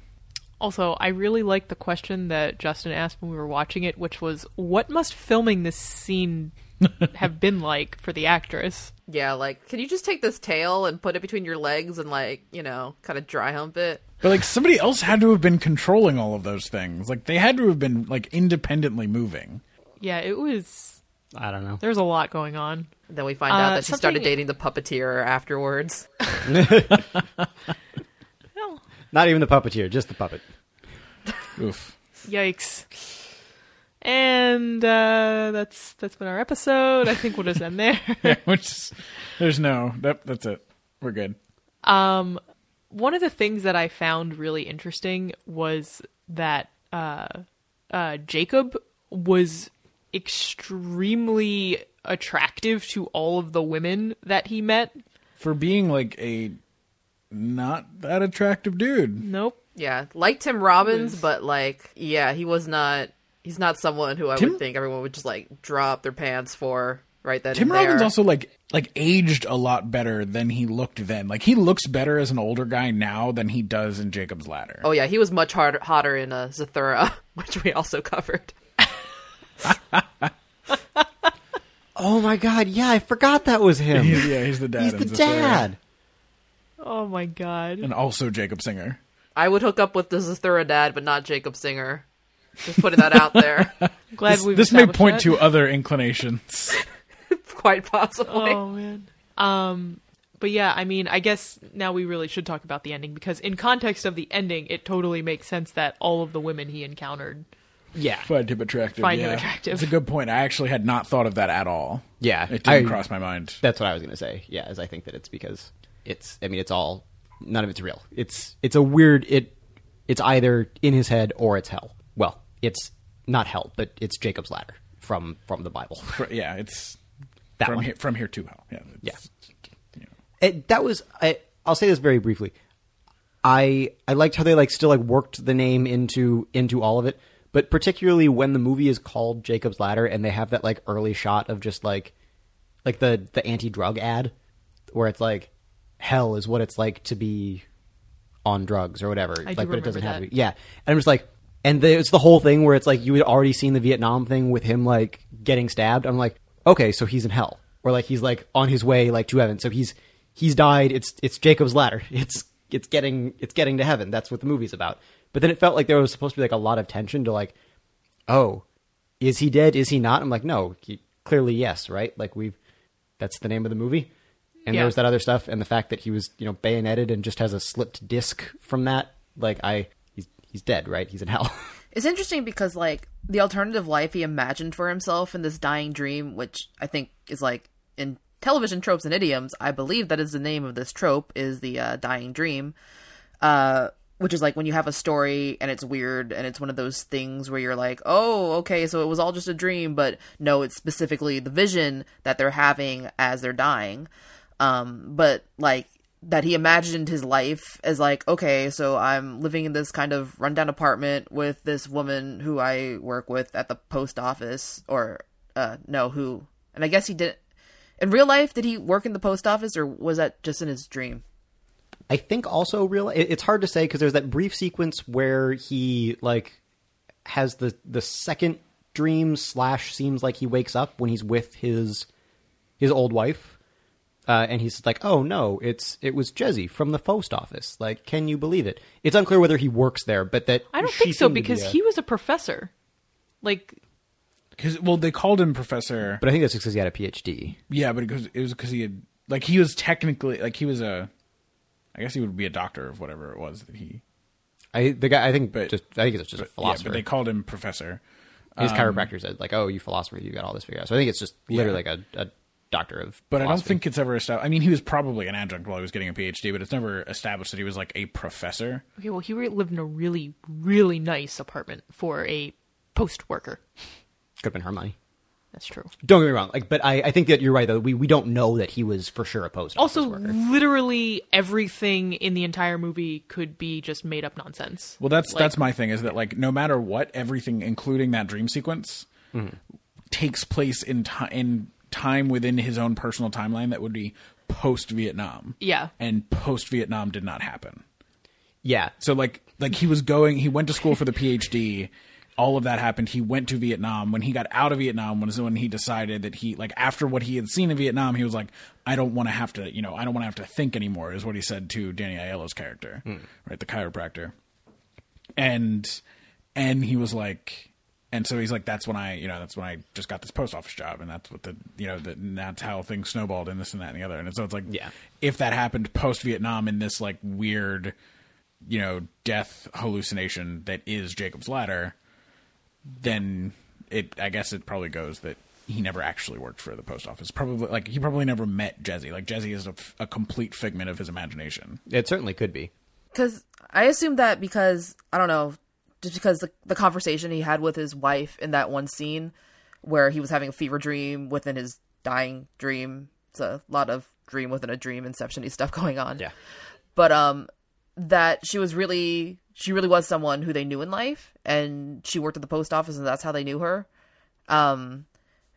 Also, I really liked the question that Justin asked when we were watching it, which was, "What must filming this scene have been like for the actress?" Yeah, like, can you just take this tail and put it between your legs and like, you know, kind of dry hump it? But like somebody else had to have been controlling all of those things. Like they had to have been like independently moving. Yeah, it was. I don't know. There's a lot going on. Then we find Uh, out that she started dating the puppeteer afterwards. Well, Not even the puppeteer, just the puppet. Oof. yikes. And uh, that's that's been our episode. I think we'll just end there. Yeah, which is, there's no. That, that's it. We're good. Um, one of the things that I found really interesting was that uh, uh, Jacob was extremely attractive to all of the women that he met. For being like a not that attractive dude. Nope. Yeah, like Tim Robbins, but like, yeah, he was not. He's not someone who I Tim- would think everyone would just like drop their pants for right then. Tim and there. Robbins also like like aged a lot better than he looked then. Like he looks better as an older guy now than he does in Jacob's Ladder. Oh yeah, he was much harder, hotter in uh, Zathura, which we also covered. Oh my god, yeah, I forgot that was him. He's- yeah, he's the dad. He's the Zathura. dad. Oh my god. and also Jacob Singer. I would hook up with the Zathura dad, but not Jacob Singer. Just putting that out there. Glad This, we've this may point that. to other inclinations. Quite possibly. Oh man. Um but yeah, I mean, I guess now we really should talk about the ending because in context of the ending, it totally makes sense that all of the women he encountered Yeah. Find him attractive. Find him attractive. It's a good point. I actually had not thought of that at all. Yeah. It didn't I- cross my mind. That's what I was going to say. Yeah, is I think that it's because it's I mean it's all none of it's real. It's it's a weird it it's either in his head or it's hell. Well, it's not hell, but it's Jacob's ladder from from the Bible. Fr- yeah, it's That from one. here from here to hell. Yeah. it's- you know. It, that was I I'll say this very briefly. I I liked how they like still like worked the name into into all of it, but particularly when the movie is called Jacob's Ladder and they have that like early shot of just like like the the anti-drug ad where it's like hell is what it's like to be on drugs or whatever. I do like but it doesn't have to be. Yeah. And I'm just like and the, it's the whole thing where it's like you had already seen the Vietnam thing with him like getting stabbed. I'm like, okay, so he's in hell. Or like he's like on his way like to heaven. So he's he's died. It's it's Jacob's ladder. It's it's getting it's getting to heaven. That's what the movie's about. But then it felt like there was supposed to be like a lot of tension to like, oh, is he dead? Is he not? I'm like, no, he, clearly yes, right? Like we've that's the name of the movie. And Yeah. there was that other stuff, and the fact that he was, you know, bayoneted and just has a slipped disc from that. Like I, he's dead, right? He's in hell. It's interesting because like the alternative life he imagined for himself in this dying dream, which I think is like in television tropes and idioms, I believe that is the name of this trope is the uh, dying dream. Uh, which is like when you have a story and it's weird and it's one of those things where you're like, oh, okay, so it was all just a dream, but no, it's specifically the vision that they're having as they're dying. Um, but like that he imagined his life as like, okay, so I'm living in this kind of rundown apartment with this woman who I work with at the post office, or uh, no, who, and I guess he didn't In real life, did he work in the post office, or was that just in his dream? I think also real. It's hard to say because there's that brief sequence where he like has the the second dream slash seems like he wakes up when he's with his his old wife, uh, and he's like, "Oh no, it's it was Jezzie from the post office." Like, can you believe it? It's unclear whether he works there, but that I don't think so seemed to be because a- he was a professor. Like Because well, they called him professor. But I think that's because he had a PhD. Yeah, but it was it was because he had like he was technically like he was a, I guess he would be a doctor of whatever it was that he. I the guy I think But- just I think it's just a Yeah, but they called him professor. His um, chiropractor said like, "Oh, you philosopher, you got all this figured out." So I think it's just literally Yeah. like a, a doctor of. But I don't think it's ever established. I mean, he was probably an adjunct while he was getting a PhD, but it's never established that he was like a professor. okay, well he re- lived in a really really nice apartment for a post worker. could have been her money. That's true. Don't get me wrong. Like, but I, I think that you're right though. We we don't know that he was for sure a post office Also, worker. literally everything in the entire movie could be just made up nonsense. Well, that's Like- that's my thing is that like no matter what, everything, including that dream sequence, mm-hmm. takes place in time in time within his own personal timeline that would be post Vietnam. Yeah. and post Vietnam did not happen. Yeah, So like like he was going, he went to school for the PhD. All of that happened. He went to Vietnam. When he got out of Vietnam, was when he decided that he like after what he had seen in Vietnam, he was like, I don't want to have to, you know, I don't want to have to think anymore. Is what he said to Danny Aiello's character, hmm. right, the chiropractor, and and he was like. And so he's like, "That's when I, you know, that's when I just got this post office job, and that's what the, you know, the, that's how things snowballed, and this and that and the other." And so it's like, Yeah. if that happened post Vietnam in this like weird, you know, death hallucination that is Jacob's ladder, then it I guess it probably goes that he never actually worked for the post office. Probably like he probably never met Jezzie. Like Jezzie is a, a complete figment of his imagination. it certainly could be. Because I assume that because I don't know, just because the the conversation he had with his wife in that one scene where he was having a fever dream within his dying dream. It's a lot of dream within a dream inception-y stuff going on. Yeah. But um that she was really she really was someone who they knew in life and she worked at the post office and that's how they knew her. Um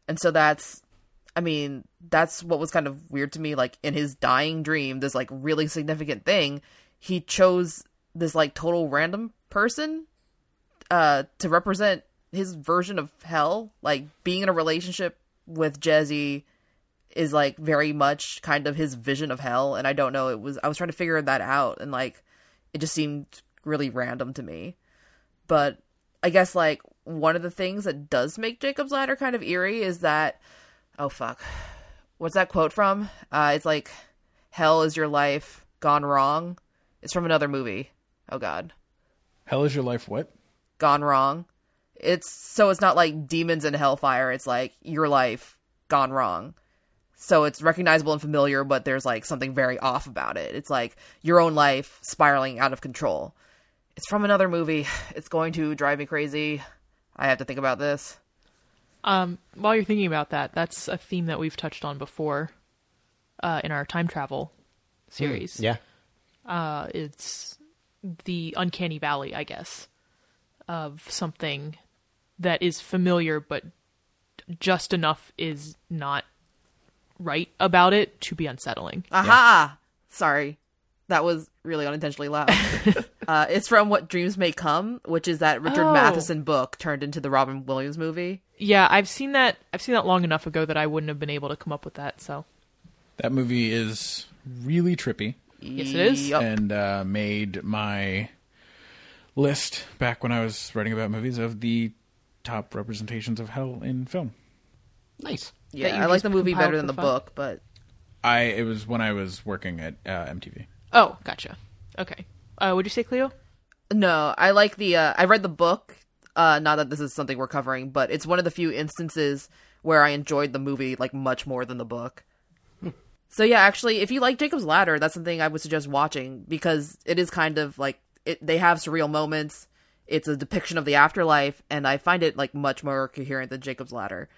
and so that's I mean, that's what was kind of weird to me. Like in his dying dream, this like really significant thing, he chose this like total random person uh to represent his version of hell. Like being in a relationship with Jezzie is like very much kind of his vision of hell and I don't know it was I was trying to figure that out and like it just seemed really random to me. But I guess like one of the things that does make Jacob's Ladder kind of eerie is that oh fuck. What's that quote from? Uh it's like hell is your life gone wrong. It's from another movie. Oh god. Hell is your life what? Gone wrong. It's so it's not like demons and hellfire, it's like your life gone wrong. So it's recognizable and familiar, but there's like something very off about it. It's like your own life spiraling out of control. It's from another movie. It's going to drive me crazy. I have to think about this. Um, while you're thinking about that, that's a theme that we've touched on before uh, in our time travel series. Yeah, Uh, it's the uncanny valley, I guess, of something that is familiar, but just enough is not right about it to be unsettling. Aha! Sorry. That was really unintentionally loud. uh, it's from What Dreams May Come, which is that Richard Oh. Matheson book turned into the Robin Williams movie. Yeah, I've seen that. I've seen that long enough ago that I wouldn't have been able to come up with that. So That movie is really trippy Yes, it is. Yup. and uh, made my list back when I was writing about movies of the top representations of hell in film. nice. Yeah, I like the movie better than the fun? book, but I it was when I was working at uh, MTV. Oh, gotcha. Okay. Uh, what'd you say, Cleo? no, I like the. Uh, I read the book. Uh, not that this is something we're covering, but it's one of the few instances where I enjoyed the movie like much more than the book. So yeah, actually, if you like Jacob's Ladder, that's something I would suggest watching because it is kind of like it, they have surreal moments. It's a depiction of the afterlife, and I find it like much more coherent than Jacob's Ladder.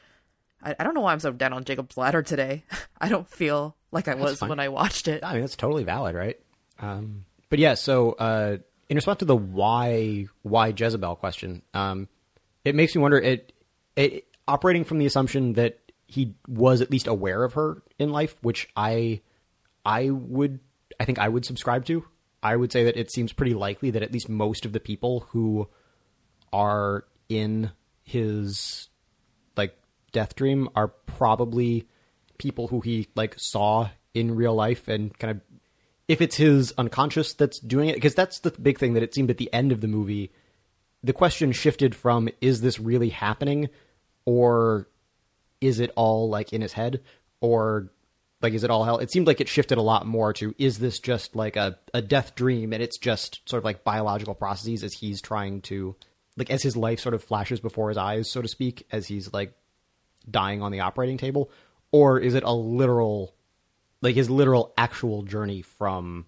I, I don't know why I'm so down on Jacob's Ladder today. I don't feel like I was fine. when I watched it. I mean, that's totally valid, right? Um, but yeah, so uh, in response to the why why Jezebel question, um, it makes me wonder. It, it operating from the assumption that he was at least aware of her in life, which I I would I think I would subscribe to. I would say that it seems pretty likely that at least most of the people who are in his like death dream are probably people who he like saw in real life and kind of if it's his unconscious that's doing it because that's the big thing that it seemed at the end of the movie. The question shifted from is this really happening or is it all like in his head or like is it all hell? It seemed like it shifted a lot more to is this just like a, a death dream and it's just sort of like biological processes as he's trying to like as his life sort of flashes before his eyes so to speak as he's like dying on the operating table? Or is it a literal like his literal actual journey from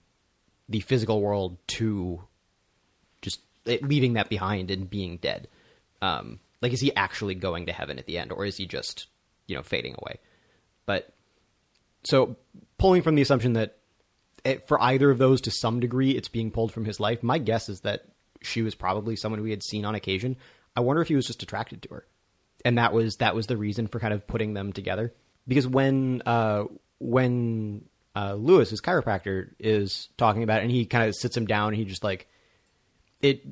the physical world to just leaving that behind and being dead? Um like is he actually going to heaven at the end or is he just you know fading away? But so pulling from the assumption that it, for either of those to some degree it's being pulled from his life my guess is that she was probably someone we had seen on occasion. I wonder if he was just attracted to her. And that was that was the reason for kind of putting them together. Because when uh when uh Louis his chiropractor is talking about it and he kind of sits him down and he just like it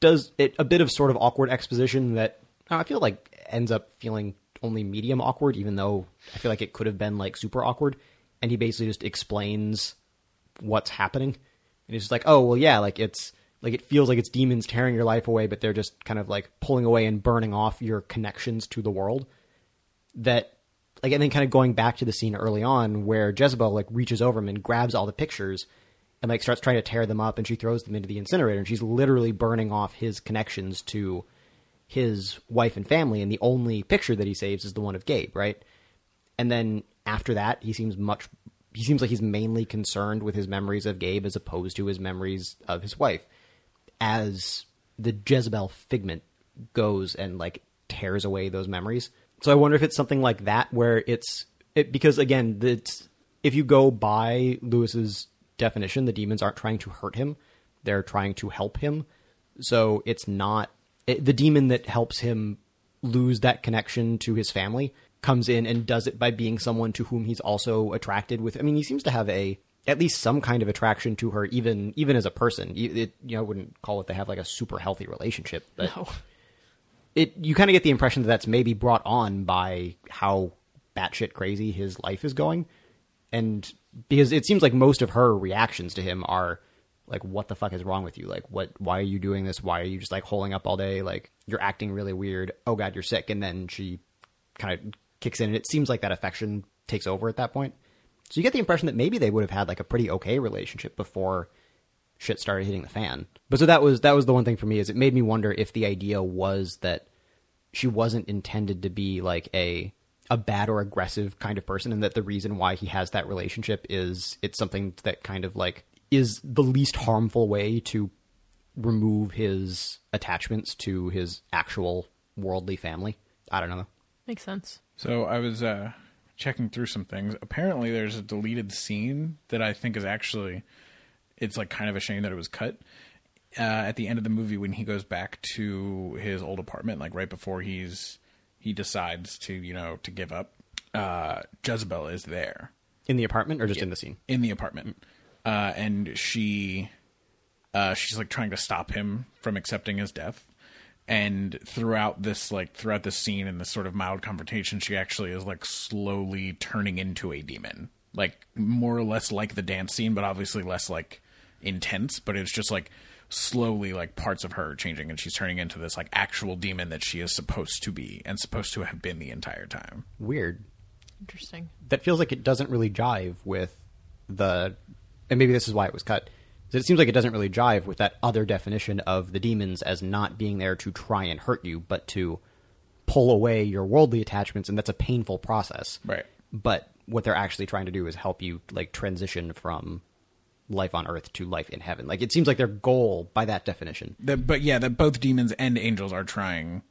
does it a bit of sort of awkward exposition that I feel like ends up feeling only medium awkward, even though I feel like it could have been like super awkward. And he basically just explains what's happening, and he's just like, "Oh, well, yeah, like it's like it feels like it's demons tearing your life away, but they're just kind of like pulling away and burning off your connections to the world." That like, and then kind of going back to the scene early on where Jezebel like reaches over him and grabs all the pictures and like starts trying to tear them up and she throws them into the incinerator and she's literally burning off his connections to his wife and family and the only picture that he saves is the one of Gabe, right? And then after that, he seems much he seems like he's mainly concerned with his memories of Gabe as opposed to his memories of his wife. As the Jezebel figment goes and like tears away those memories. So I wonder if it's something like that where it's it because again, it's if you go by Louis's definition, the demons aren't trying to hurt him; they're trying to help him. So it's not Eh, the demon that helps him lose that connection to his family comes in and does it by being someone to whom he's also attracted with. I mean, he seems to have a at least some kind of attraction to her, even even as a person. You- It, you know, I wouldn't call it they have like a super healthy relationship, but No. it you kind of get the impression that that's maybe brought on by how batshit crazy his life is going, and because it seems like most of her reactions to him are like, "What the fuck is wrong with you? Like, what? Why are you doing this? Why are you just like holding up all day? Like, you're acting really weird. Oh god, you're sick." And then she kind of kicks in, and it seems like that affection takes over at that point. So you get the impression that maybe they would have had like a pretty okay relationship before shit started hitting the fan. But so that was that was the one thing for me is it made me wonder if the idea was that she wasn't intended to be like a a bad or aggressive kind of person and that the reason why he has that relationship is it's something that kind of like is the least harmful way to remove his attachments to his actual worldly family. I don't know. Makes sense. So I was uh, checking through some things. Apparently, there's a deleted scene that I think is actually, it's like kind of a shame that it was cut. Uh, at the end of the movie, when he goes back to his old apartment, like right before he's he decides to you know to give up, uh, Jezebel is there In the apartment or just in the scene? in the apartment, uh, and she uh, she's like trying to stop him from accepting his death. And throughout this, like throughout this scene and this sort of mild confrontation, she actually is like slowly turning into a demon, like more or less like the dance scene, but obviously less like intense. But it's just like slowly like parts of her are changing, and she's turning into this like actual demon that she is supposed to be and supposed to have been the entire time. Weird. Interesting. that feels like it doesn't really jive with the and maybe this is why it was cut is it seems like it doesn't really jive with that other definition of the demons as not being there to try and hurt you but to pull away your worldly attachments and that's a painful process Right. but what they're actually trying to do is help you like transition from life on earth to life in heaven. Like it seems like their goal by that definition. That, but yeah, that both demons and angels are trying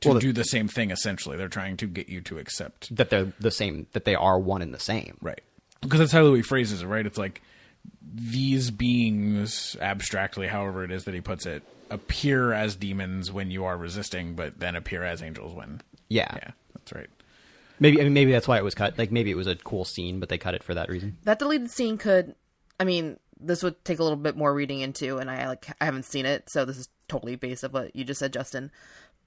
to Well, the- do the same thing. Essentially, they're trying to get you to accept That they're the same that they are one and the same. Right. Because that's how he phrases it, right? It's like these beings, abstractly, however it is that he puts it, appear as demons when you are resisting, but then appear as angels when. Yeah. Yeah, that's right. Maybe I mean maybe that's why it was cut. Like maybe it was a cool scene, but they cut it for that reason. that deleted scene could i mean this would take a little bit more reading into and i like i haven't seen it so this is totally based of what you just said justin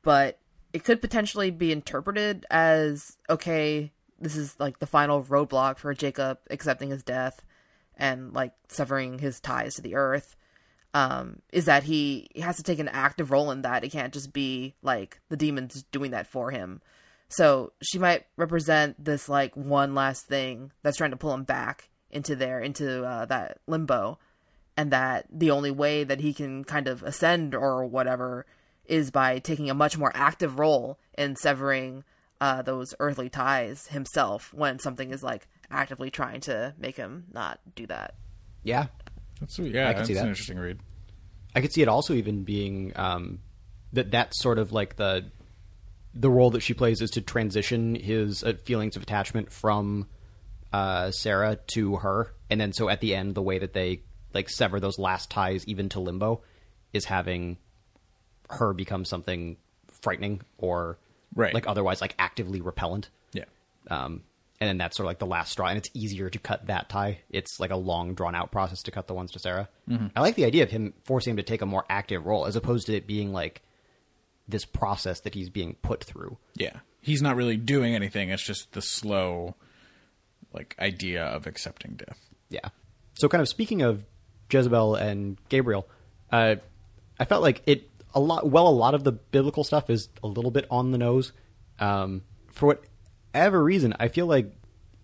but it could potentially be interpreted as okay this is like the final roadblock for jacob accepting his death and like severing his ties to the earth um is that he, has to take an active role in that. It can't just be like the demons doing that for him. So she might represent this like one last thing that's trying to pull him back into there, into uh, that limbo, and that the only way that he can kind of ascend or whatever is by taking a much more active role in severing uh, those earthly ties himself when something is like actively trying to make him not do that. Yeah. That's yeah, I can see that. an interesting read. I could see it also even being um, that that's sort of like the the role that she plays is to transition his uh, feelings of attachment from uh, Sarah to her, and then so at the end, the way that they like sever those last ties, even to limbo, is having her become something frightening or Right. like otherwise like actively repellent. Yeah. Um, and then that's sort of like the last straw, and it's easier to cut that tie. It's like a long, drawn out process to cut the ones to Sarah. I like the idea of him forcing him to take a more active role, as opposed to it being like this process that he's being put through. Yeah. He's not really doing anything. It's just the slow, like, idea of accepting death. Yeah. So, kind of speaking of Jezebel and Gabriel, uh, I felt like it a lot. Well, a lot of the biblical stuff is a little bit on the nose. Um, for whatever reason, I feel like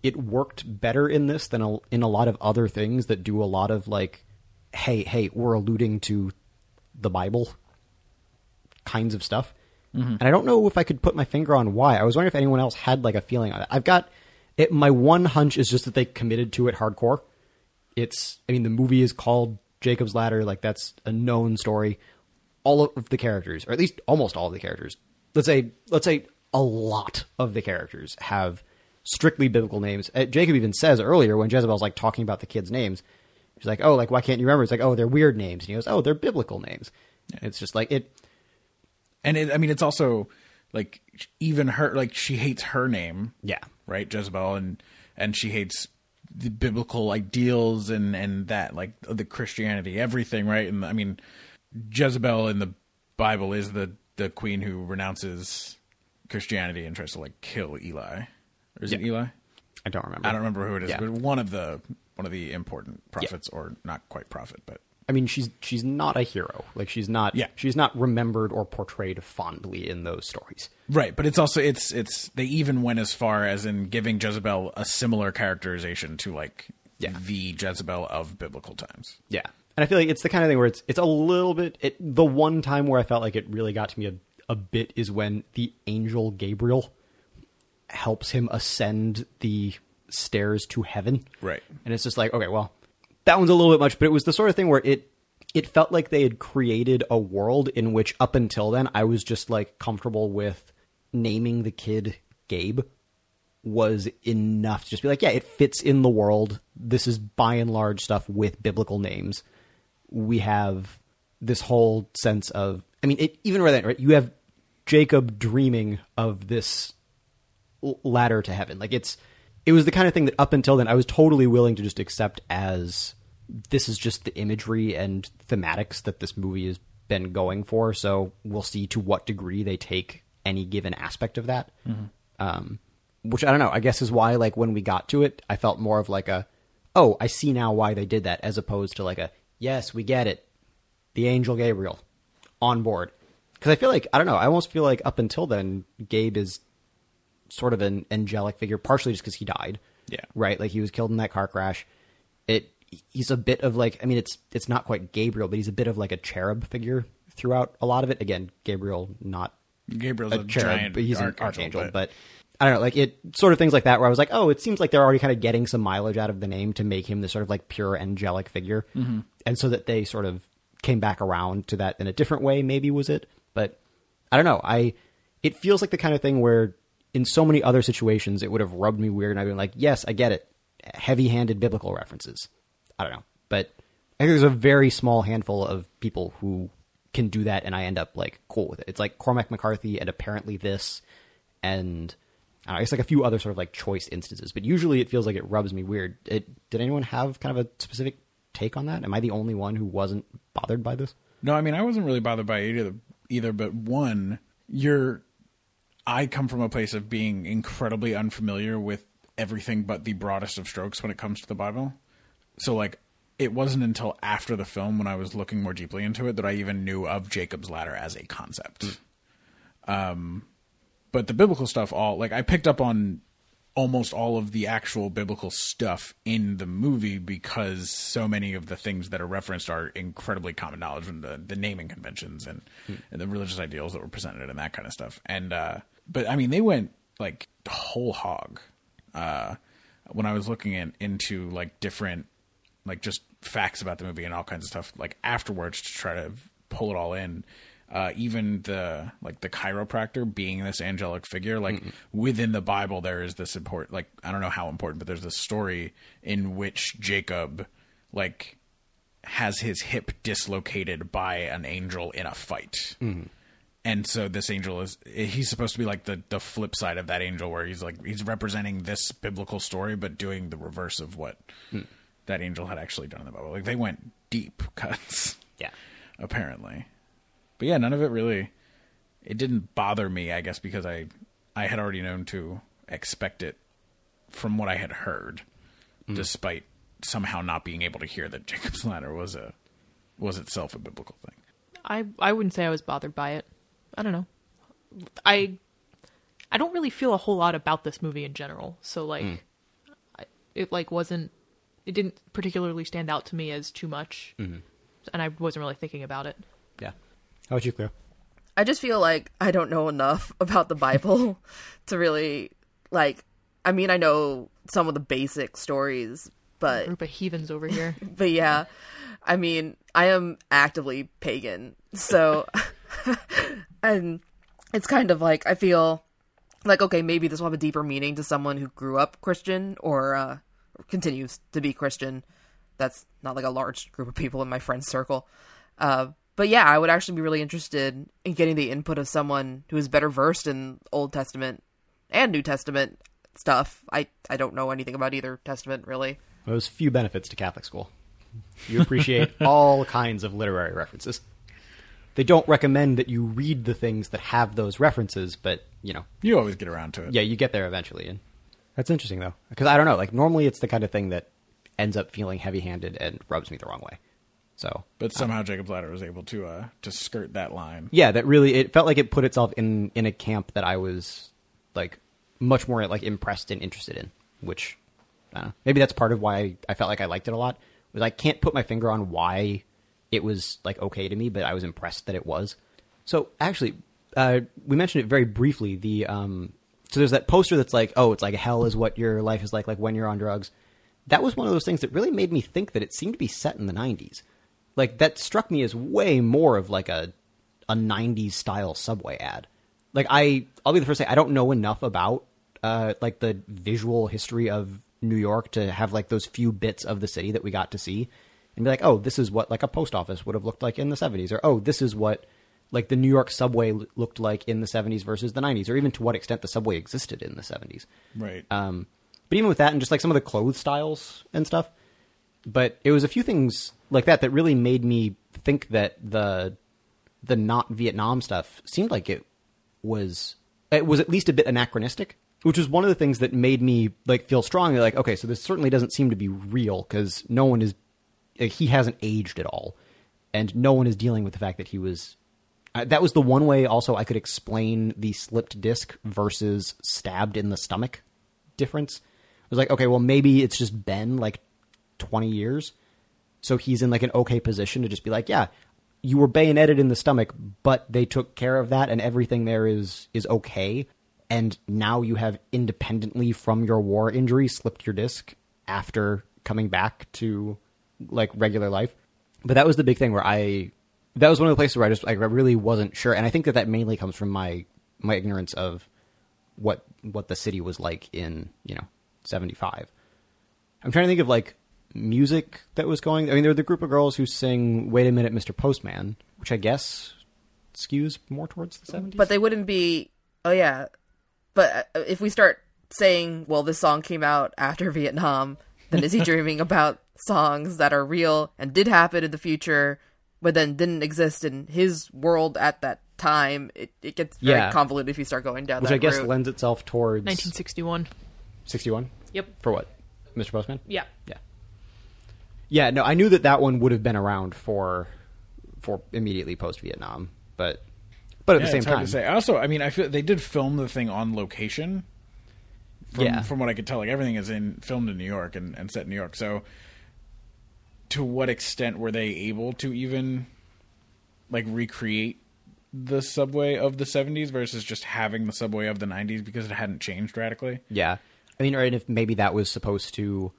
it worked better in this than a, in a lot of other things that do a lot of like, hey, hey, we're alluding to the Bible kinds of stuff. Mm-hmm. And I don't know if I could put my finger on why. I was wondering if anyone else had like a feeling on it. I've got it. My one hunch is just that they committed to it hardcore. It's, I mean, the movie is called Jacob's Ladder. Like that's a known story. All of the characters, or at least almost all of the characters, let's say, let's say a lot of the characters have strictly biblical names. Uh, Jacob even says earlier when Jezebel's like talking about the kids' names, she's like, "Oh, like why can't you remember?" It's like, "Oh, they're weird names." And he goes, "Oh, they're biblical names." It's just like it. And it, I mean, it's also like even her, like she hates her name, Yeah, right, Jezebel, and and she hates the biblical ideals and and that like the Christianity, everything, right? And I mean, Jezebel in the Bible is the the queen who renounces Christianity and tries to like kill Eli. Or is it Eli? I don't remember. I don't remember who it is, Yeah. but one of the one of the important prophets, or not quite prophet, but I mean, she's she's not a hero. Like she's not. Yeah. She's not remembered or portrayed fondly in those stories. Right, but it's also it's it's they even went as far as in giving Jezebel a similar characterization to like Yeah. the Jezebel of biblical times. Yeah, and I feel like it's the kind of thing where it's it's a little bit. It, the one time where I felt like it really got to me a, a bit is when the angel Gabriel helps him ascend the stairs to heaven. Right. and it's just like okay, well, that one's a little bit much, but it was the sort of thing where it it felt like they had created a world in which up until then I was just like comfortable with naming the kid Gabe was enough to just be like, yeah, it fits in the world. This is by and large stuff with biblical names. We have this whole sense of, I mean, it, even right then, right? You have Jacob dreaming of this ladder to heaven. Like it's, it was the kind of thing that up until then I was totally willing to just accept as this is just the imagery and thematics that this movie has been going for. So we'll see to what degree they take any given aspect of that. Um, which I don't know. I guess is why like when we got to it, I felt more of like a, oh, I see now why they did that, as opposed to like a, yes, we get it, the angel Gabriel on board. Because I feel like I don't know. I almost feel like up until then, Gabe is sort of an angelic figure, partially just because he died. Yeah. Right. Like he was killed in that car crash. It. He's a bit of like. I mean, it's it's not quite Gabriel, but he's a bit of like a cherub figure throughout a lot of it. Again, Gabriel not Gabriel's a, a cherub, giant but he's archangel, an archangel. But, I don't know, like it sort of things like that where I was like, oh, it seems like they're already kind of getting some mileage out of the name to make him this sort of like pure angelic figure, mm-hmm. and so that they sort of came back around to that in a different way. Maybe was it, but I don't know. I it feels like the kind of thing where in so many other situations it would have rubbed me weird, and I'd been like, yes, I get it, heavy-handed biblical references. I don't know, but I think there's a very small handful of people who can do that, and I end up like cool with it. It's like Cormac McCarthy and apparently this, and I it's like a few other sort of like choice instances. But usually it feels like it rubs me weird. It, did anyone have kind of a specific take on that? Am I the only one who wasn't bothered by this? No, I mean I wasn't really bothered by either. Either, but one, you're. I come from a place of being incredibly unfamiliar with everything but the broadest of strokes when it comes to the Bible. So like it wasn't until after the film when I was looking more deeply into it that I even knew of Jacob's ladder as a concept. Mm. Um, but the biblical stuff, all like I picked up on almost all of the actual biblical stuff in the movie because so many of the things that are referenced are incredibly common knowledge from the, the naming conventions and, mm. and, the religious ideals that were presented and that kind of stuff. And uh, but I mean, they went like whole hog. Uh, when I was looking in, into like different like just facts about the movie and all kinds of stuff like afterwards to try to pull it all in. Uh, even the like the chiropractor being this angelic figure, like mm within the Bible, there is this important. Like I don't know how important, but there's this story in which Jacob like has his hip dislocated by an angel in a fight. Mm-hmm. And so this angel is he's supposed to be like the the flip side of that angel where he's like he's representing this biblical story but doing the reverse of what mm that Angel had actually done in the Bible. Like they went deep cuts. Yeah. Apparently. But yeah, none of it really it didn't bother me, I guess, because I I had already known to expect it from what I had heard, mm. despite somehow not being able to hear that Jacob's ladder was a was itself a biblical thing. I I wouldn't say I was bothered by it. I don't know. I I don't really feel a whole lot about this movie in general. So like mm. I, it like wasn't it didn't particularly stand out to me as too much, mm-hmm. and I wasn't really thinking about it. Yeah. How about you, Cleo? I just feel like I don't know enough about the Bible to really like. I mean, I know some of the basic stories, but A group of heathens over here. but yeah, I mean, I am actively pagan, so and it's kind of like I feel like okay, maybe this will have a deeper meaning to someone who grew up Christian or uh, continues to be Christian. That's not like a large group of people in my friends circle. Uh, but yeah, I would actually be really interested in getting the input of someone who is better versed in Old Testament and New Testament stuff. I, I don't know anything about either testament really. There's few benefits to Catholic school. You appreciate all kinds of literary references. They don't recommend that you read the things that have those references, but you know, you always get around to it. Yeah, you get there eventually, and that's interesting though, because I don't know. Like normally, it's the kind of thing that ends up feeling heavy-handed and rubs me the wrong way. So, but somehow Jacob's Ladder was able to uh, to skirt that line. Yeah, that really it felt like it put itself in in a camp that I was like much more like impressed and interested in. Which I don't know. maybe that's part of why I, I felt like I liked it a lot. Was I can't put my finger on why it was like okay to me, but I was impressed that it was. So actually, uh, we mentioned it very briefly. The um, so there's that poster that's like, oh, it's like hell is what your life is like, like when you're on drugs. That was one of those things that really made me think that it seemed to be set in the 90s. Like that struck me as way more of like a a 90s style subway ad. Like I I'll be the first to say I don't know enough about uh like the visual history of New York to have like those few bits of the city that we got to see and be like, "Oh, this is what like a post office would have looked like in the 70s," or "Oh, this is what like the New York subway looked like in the 70s versus the 90s, or even to what extent the subway existed in the 70s. Right. Um, but even with that, and just like some of the clothes styles and stuff, but it was a few things like that that really made me think that the the not Vietnam stuff seemed like it was it was at least a bit anachronistic, which was one of the things that made me like feel strongly like okay, so this certainly doesn't seem to be real because no one is he hasn't aged at all, and no one is dealing with the fact that he was uh, that was the one way also I could explain the slipped disc versus stabbed in the stomach difference. I was like, okay, well maybe it's just been like 20 years. So he's in like an okay position to just be like, yeah, you were bayoneted in the stomach, but they took care of that and everything there is is okay. and now you have independently from your war injury slipped your disc after coming back to like regular life. But that was the big thing where I that was one of the places where I just like I really wasn't sure, and I think that that mainly comes from my my ignorance of what what the city was like in you know seventy five. I'm trying to think of like music that was going. I mean, there were the group of girls who sing "Wait a Minute, Mr. Postman," which I guess skews more towards the seventies. But they wouldn't be. Oh yeah, but uh, if we start saying, "Well, this song came out after Vietnam," then is he dreaming about songs that are real and did happen in the future, but then didn't exist in his world at that time? It it gets very Yeah. convoluted if you start going down that line. which that I guess route. lends itself towards 1961. sixty one Yep. for what, Mr. Postman? Yeah. Yeah. Yeah, no, I knew that that one would have been around for for immediately post Vietnam, but but at Yeah, the same time, to say. Also, I mean, I feel they did film the thing on location. From, Yeah. from what I could tell, like everything is in filmed in New York and, and set in New York. So, to what extent were they able to even like recreate the subway of the '70s versus just having the subway of the '90s because it hadn't changed radically? yeah. I mean, or if maybe that was supposed to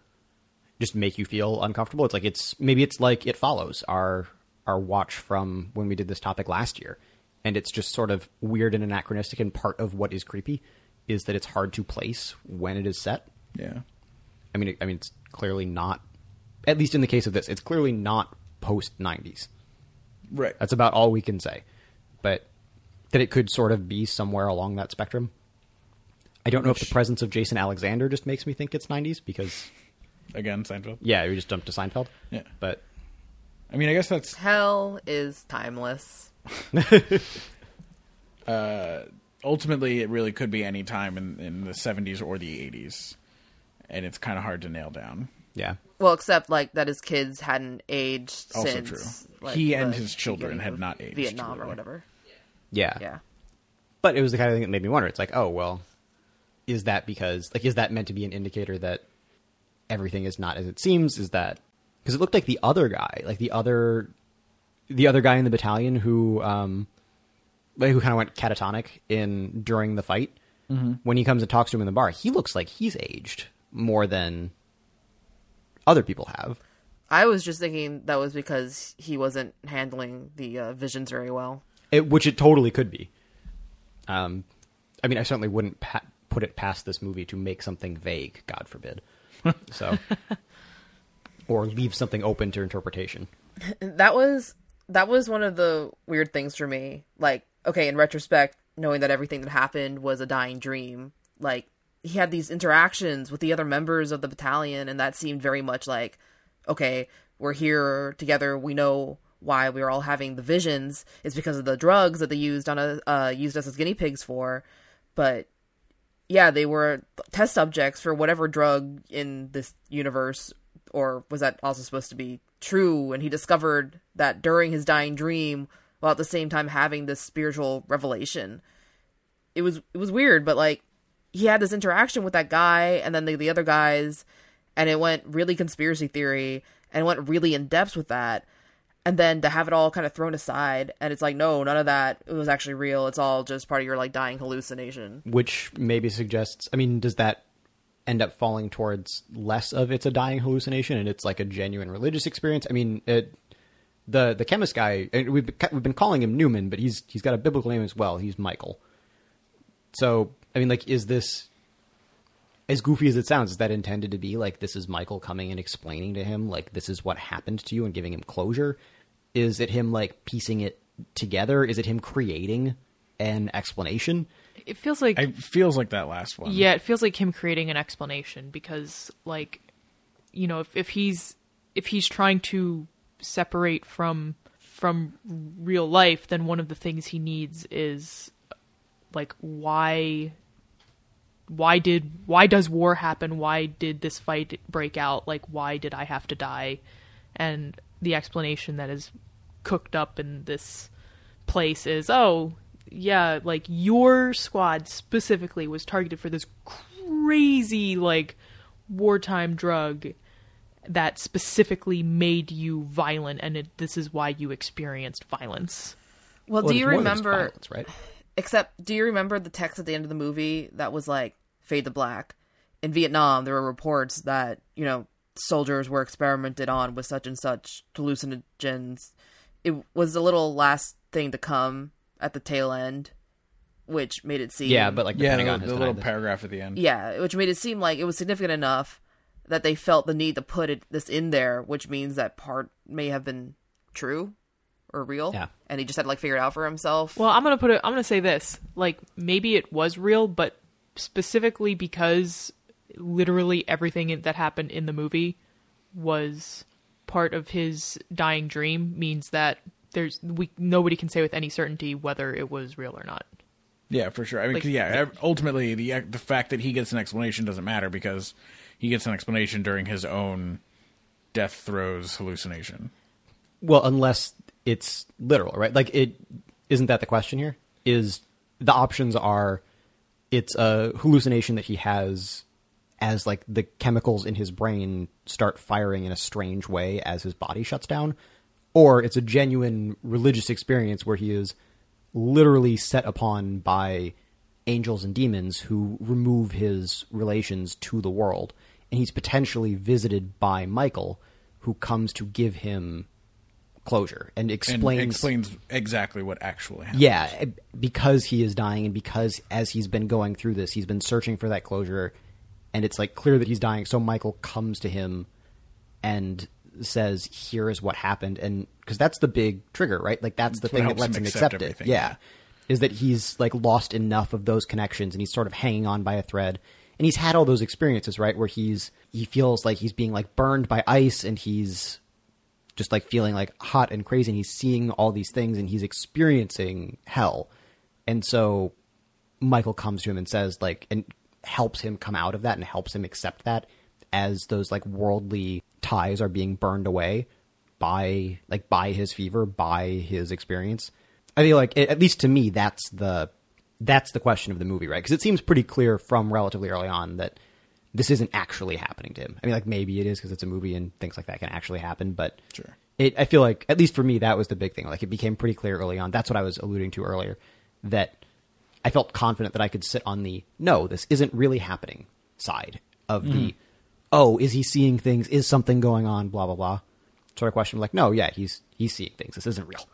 just make you feel uncomfortable. It's like it's maybe it's like it follows our our watch from when we did this topic last year, and it's just sort of weird and anachronistic. And part of what is creepy is that it's hard to place when it is set. Yeah, I mean, I mean, it's clearly not. At least in the case of this, it's clearly not post '90s. right. That's about all we can say. But that it could sort of be somewhere along that spectrum. I don't know if the presence of Jason Alexander just makes me think it's 90s because, Again, Seinfeld. yeah, we just jumped to Seinfeld. Yeah. But I mean, I guess that's Hell is timeless. Uh, ultimately it really could be any time in, in the 70s or the 80s and it's kind of hard to nail down yeah. Well, except like that his kids hadn't aged Also since true. like, He the and his children beginning had of not aged, Vietnam or whatever. Yeah. Yeah. But it was the kind of thing that made me wonder. It's like, oh, well, is that because, like, is that meant to be an indicator that everything is not as it seems? Is that, because it looked like the other guy, like the other, the other guy in the battalion who, um, like, who kind of went catatonic in during the fight. When he comes and talks to him in the bar, he looks like he's aged more than other people have. I was just thinking that was because he wasn't handling the uh, visions very well. It, which it totally could be. Um, I mean, I certainly wouldn't pa- put it past this movie to make something vague. God forbid. so, or leave something open to interpretation. that was that was one of the weird things for me. Like, okay, in retrospect, knowing that everything that happened was a dying dream, like he had these interactions with the other members of the battalion, and that seemed very much like, okay, we're here together. We know why we were all having the visions. It's because of the drugs that they used on a uh, used us as guinea pigs for. But yeah, they were test subjects for whatever drug in this universe, or was that also supposed to be true? And he discovered that during his dying dream, while at the same time having this spiritual revelation. It was it was weird, but like he had this interaction with that guy and then the, the other guys, and it went really conspiracy theory and went really in depth with that. And then to have it all kind of thrown aside, and it's like, no, none of that was actually real. It's all just part of your like dying hallucination. Which maybe suggests. I mean, does that end up falling towards less of it's a dying hallucination and it's like a genuine religious experience? I mean, it. The the chemist guy, we've we've been calling him Newman, but he's he's got a biblical name as well. He's Michael. So I mean, like, is this as goofy as it sounds? Is that intended to be like this is Michael coming and explaining to him like this is what happened to you and giving him closure? Is it him like piecing it together? Is it him creating an explanation? It feels like it feels like that last one Yeah, it feels like him creating an explanation because like you know, if if he's if he's trying to separate from from real life, then one of the things he needs is like why why did why does war happen? Why did this fight break out? Like why did I have to die? And the explanation that is cooked up in this place is oh yeah like your squad specifically was targeted for this crazy like wartime drug that specifically made you violent and it, this is why you experienced violence Well, Well, do you it's more than just remember? violence, right? Except, do you remember the text at the end of the movie that was like fade to black? In Vietnam, there were reports that you know soldiers were experimented on with such and such hallucinogens. It was the little last thing to come at the tail end, which made it seem Yeah, but like the yeah, Pentagon the, has the denied little this. paragraph at the end. yeah, which made it seem like it was significant enough that they felt the need to put it this in there, which means that part may have been true or real. Yeah. and he just had to like figure it out for himself. Well, I'm gonna put it. I'm gonna say this. Like maybe it was real, but specifically because literally everything that happened in the movie was part of his dying dream means that there's we nobody can say with any certainty whether it was real or not. Yeah, for sure. I mean, Like- 'cause, yeah. ev- Ultimately, the the fact that he gets an explanation doesn't matter because he gets an explanation during his own death throes hallucination. Well, unless it's literal, right? Like it isn't that the question here? Is the options are it's a hallucination that he has as like the chemicals in his brain start firing in a strange way as his body shuts down or it's a genuine religious experience where he is literally set upon by angels and demons who remove his relations to the world. And he's potentially visited by Michael who comes to give him closure and And explains explains exactly what actually happened. yeah, eh, because he is dying and because as he's been going through this, he's been searching for that closure and it's like clear that he's dying. So Michael comes to him and says, "Here is what happened." And cuz that's the big trigger, right? Like that's the That's thing that lets him him accept accept, it. Yeah. yeah. Is that he's like lost enough of those connections and he's sort of hanging on by a thread. And he's had all those experiences, right, where he's he feels like he's being like burned by ice and he's just like feeling like hot and crazy and he's seeing all these things and he's experiencing hell. And so michael comes to him and says like and helps him come out of that and helps him accept that as those like worldly ties are being burned away by like by his fever by his experience. I feel like at least to me that's the that's the question of the movie right? Because it seems pretty clear from relatively early on that this isn't actually happening to him. I mean, like maybe it is because it's a movie and things like that can actually happen, but Sure. it, I feel like at least for me that was the big thing. Like it became pretty clear early on. That's what I was alluding to earlier. That I felt confident that I could sit on the no, this isn't really happening side of the oh, is he seeing things? Is something going on? Blah blah blah. Sort of question. Like no, yeah, he's he's seeing things. This isn't real.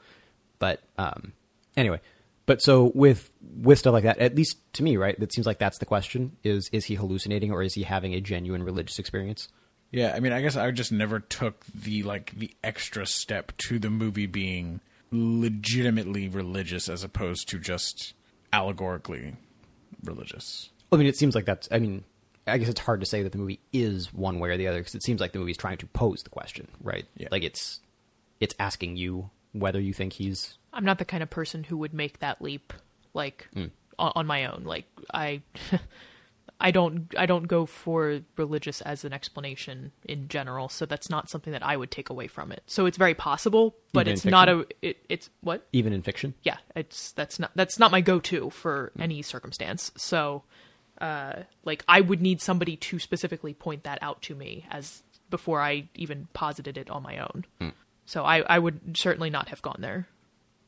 But um, anyway, but so with with stuff like that, at least to me, right? That seems like that's the question: is is he hallucinating or is he having a genuine religious experience? Yeah, I mean, I guess I just never took the like the extra step to the movie being legitimately religious as opposed to just allegorically religious. I mean, it seems like that's. I mean, I guess it's hard to say that the movie is one way or the other because it seems like the movie's trying to pose the question, right? Yeah. Like it's it's asking you whether you think he's I'm not the kind of person who would make that leap like hmm. on, on my own. Like I I don't I don't go for religious as an explanation in general, so that's not something that I would take away from it. So it's very possible, but Even it's not a it, it's what? even in fiction. Yeah, it's that's not that's not my go-to for hmm. any circumstance. So uh like I would need somebody to specifically point that out to me as before I even posited it on my own. Hmm. So I I would certainly not have gone there.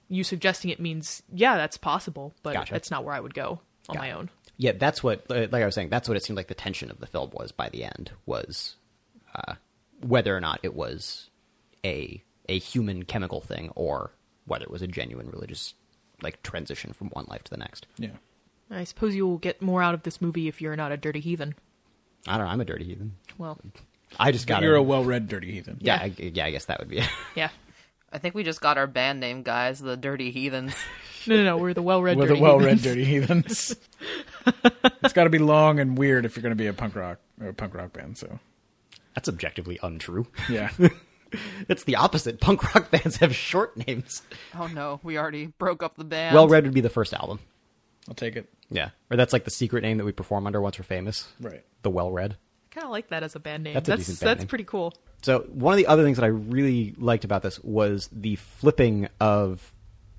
You suggesting it means yeah, that's possible, but Gotcha. that's not where I would go on Got my it. own. Yeah, that's what. uh, Like I was saying, that's what it seemed like the tension of the film was by the end was uh, whether or not it was a a human chemical thing or whether it was a genuine religious like transition from one life to the next. Yeah. I suppose you will get more out of this movie if you're not a dirty heathen. I don't know. I'm a dirty heathen. Well, I just got You're a well-read dirty heathen. yeah, Yeah. I, yeah. I guess that would be. it. yeah. I think we just got our band name, guys. The Dirty Heathens. No, no, no. We're the well-read. We're the dirty well-read heathens. dirty heathens. it's got to be long and weird if you're going to be a punk rock or a punk rock band. So That's objectively untrue. yeah, It's the opposite. Punk rock bands have short names. oh no, we already broke up the band. Well Read would be the first album. I'll take it. Yeah. Or that's like the secret name that we perform under once we're famous. Right. The Well Read. Kind of like that as a band name. That's a That's decent that's, band name. pretty cool. So one of the other things that I really liked about this was the flipping of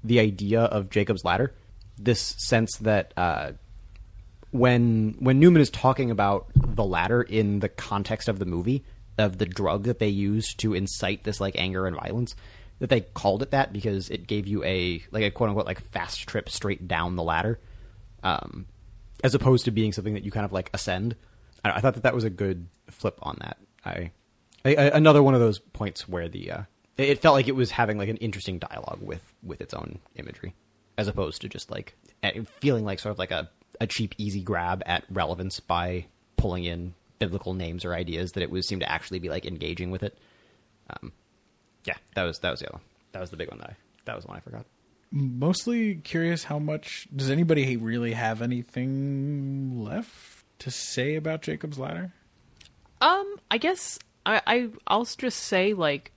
the idea of Jacob's ladder. This sense that uh, when when Newman is talking about the ladder in the context of the movie of the drug that they used to incite this like anger and violence, that they called it that because it gave you a like a quote unquote like fast trip straight down the ladder, um, as opposed to being something that you kind of like ascend. I, I thought that that was a good flip on that. I, I, I another one of those points where the uh, it, felt like it was having like an interesting dialogue with with its own imagery, as opposed to just like feeling like sort of like a a cheap easy grab at relevance by pulling in biblical names or ideas that it was seemed to actually be like engaging with it. Um, yeah, that was that was the other one. That was the big one that I that was the one I forgot. Mostly curious how much does anybody really have anything left to say about Jacob's Ladder? Um, I guess I, I I'll just say like,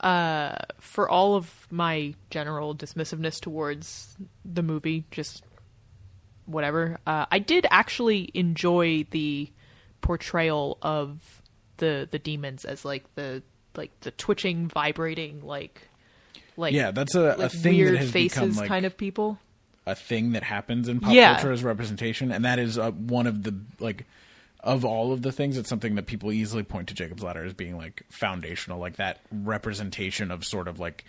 uh, for all of my general dismissiveness towards the movie, just whatever. Uh, I did actually enjoy the portrayal of the the demons as like the like the twitching, vibrating, like like Yeah, that's a, a thing weird faces like kind of people. A thing that happens in pop Yeah. culture as representation, and that is uh, one of the like of all of the things. It's something that people easily point to Jacob's Ladder as being like foundational, like that representation of sort of like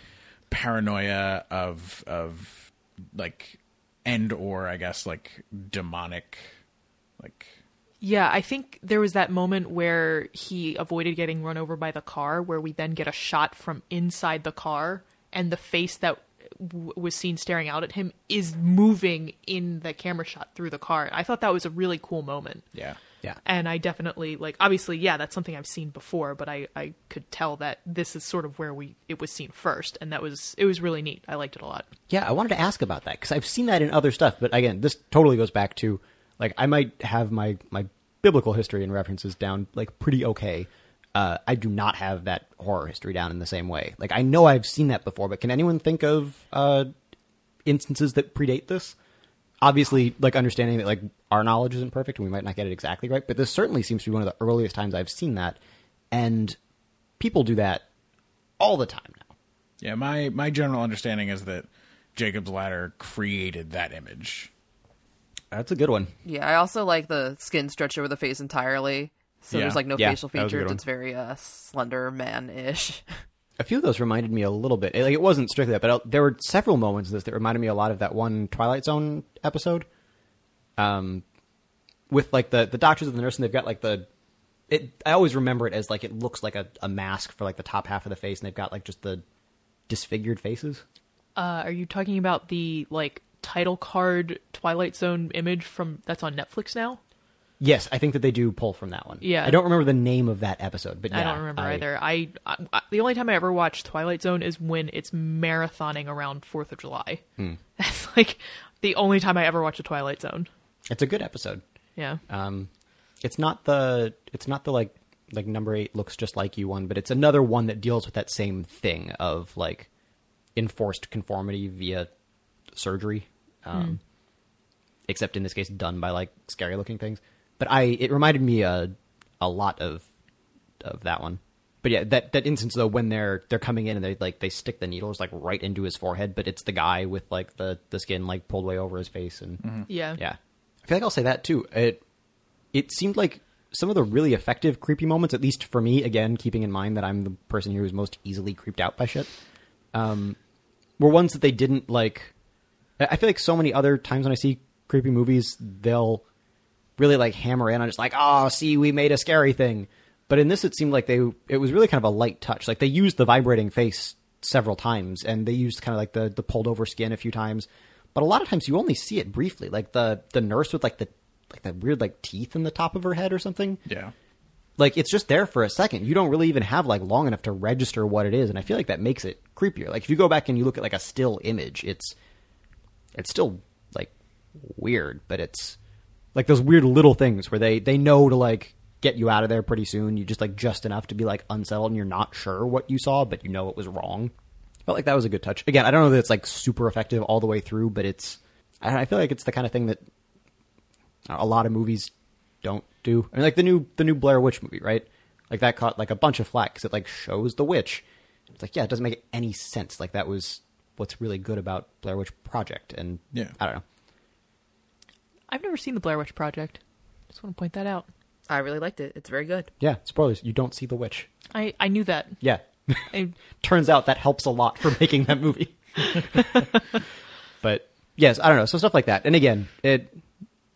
paranoia of of like and or I guess like demonic like Yeah, I think there was that moment where he avoided getting run over by the car, where we then get a shot from inside the car, and the face that w- was seen staring out at him is moving in the camera shot through the car. I thought that was a really cool moment. yeah. Yeah, And I definitely like obviously, yeah, that's something I've seen before, but I, I could tell that this is sort of where we it was seen first, and that was it was really neat. I liked it a lot. yeah. I wanted to ask about that because I've seen that in other stuff, but again, this totally goes back to like I might have my my biblical history and references down like pretty okay. Uh, I do not have that horror history down in the same way. Like I know I've seen that before, but can anyone think of uh, instances that predate this? Obviously, like understanding that like our knowledge isn't perfect and we might not get it exactly right, but this certainly seems to be one of the earliest times I've seen that, and people do that all the time now. Yeah, my my general understanding is that Jacob's Ladder created that image. That's a good one. Yeah, I also like the skin stretched over the face entirely. So Yeah. there's like no Yeah, facial that was a good features. It's very uh, slender man ish. A few of those reminded me a little bit. Like it wasn't strictly that, but uh, there were several moments in this that reminded me a lot of that one Twilight Zone episode. Um, with like the the doctors and the nurse, and they've got like the. It. I always remember it as like it looks like a, a mask for like the top half of the face, and they've got like just the disfigured faces. Uh, are you talking about the like title card Twilight Zone image from that's on Netflix now? Yes, I think that they do pull from that one. Yeah. I don't remember the name of that episode, but I don't remember either. I, I, I the only time I ever watched Twilight Zone is when it's marathoning around Fourth of July. Hmm. That's like the only time I ever watched a Twilight Zone. It's a good episode. Yeah. Um, it's not the it's not the like like number eight looks just like you one, but it's another one that deals with that same thing of like enforced conformity via surgery, um, except in this case done by like scary looking things. But I it reminded me a a lot of of that one. But yeah, that that instance though when they're they're coming in and they like they stick the needles like right into his forehead, but it's the guy with like the the skin like pulled way over his face and Yeah. yeah. I feel like I'll say that too. It it seemed like some of the really effective creepy moments, at least for me, again, keeping in mind that I'm the person here who's most easily creeped out by shit, um, were ones that they didn't like. I I feel like so many other times when I see creepy movies, they'll really like hammer in on just like, oh, see, we made a scary thing. But in this, it seemed like they it was really kind of a light touch. Like they used the vibrating face several times, and they used kind of like the the pulled over skin a few times. But a lot of times you only see it briefly, like the the nurse with like the like that weird like teeth in the top of her head or something. Yeah. Like it's just there for a second. You don't really even have like long enough to register what it is, and I feel like that makes it creepier. Like if you go back and you look at like a still image, it's it's still like weird, but it's like those weird little things where they they know to like get you out of there pretty soon. You just like just enough to be like unsettled and you're not sure what you saw, but you know it was wrong. Felt like that was a good touch. Again, I don't know that it's like super effective all the way through, but it's I, I feel like it's the kind of thing that a lot of movies don't do. I mean, like the new the new Blair Witch movie, right? Like that caught like a bunch of flack because it like shows the witch. It's like yeah, it doesn't make any sense. Like that was what's really good about Blair Witch Project, and Yeah. I don't know. I've never seen the Blair Witch Project. Just want to point that out. I really liked it. It's very good. Yeah, spoilers. You don't see the witch. I, I knew that. Yeah, And Turns out that helps a lot for making that movie. but yes, I don't know. So stuff like that. And again, it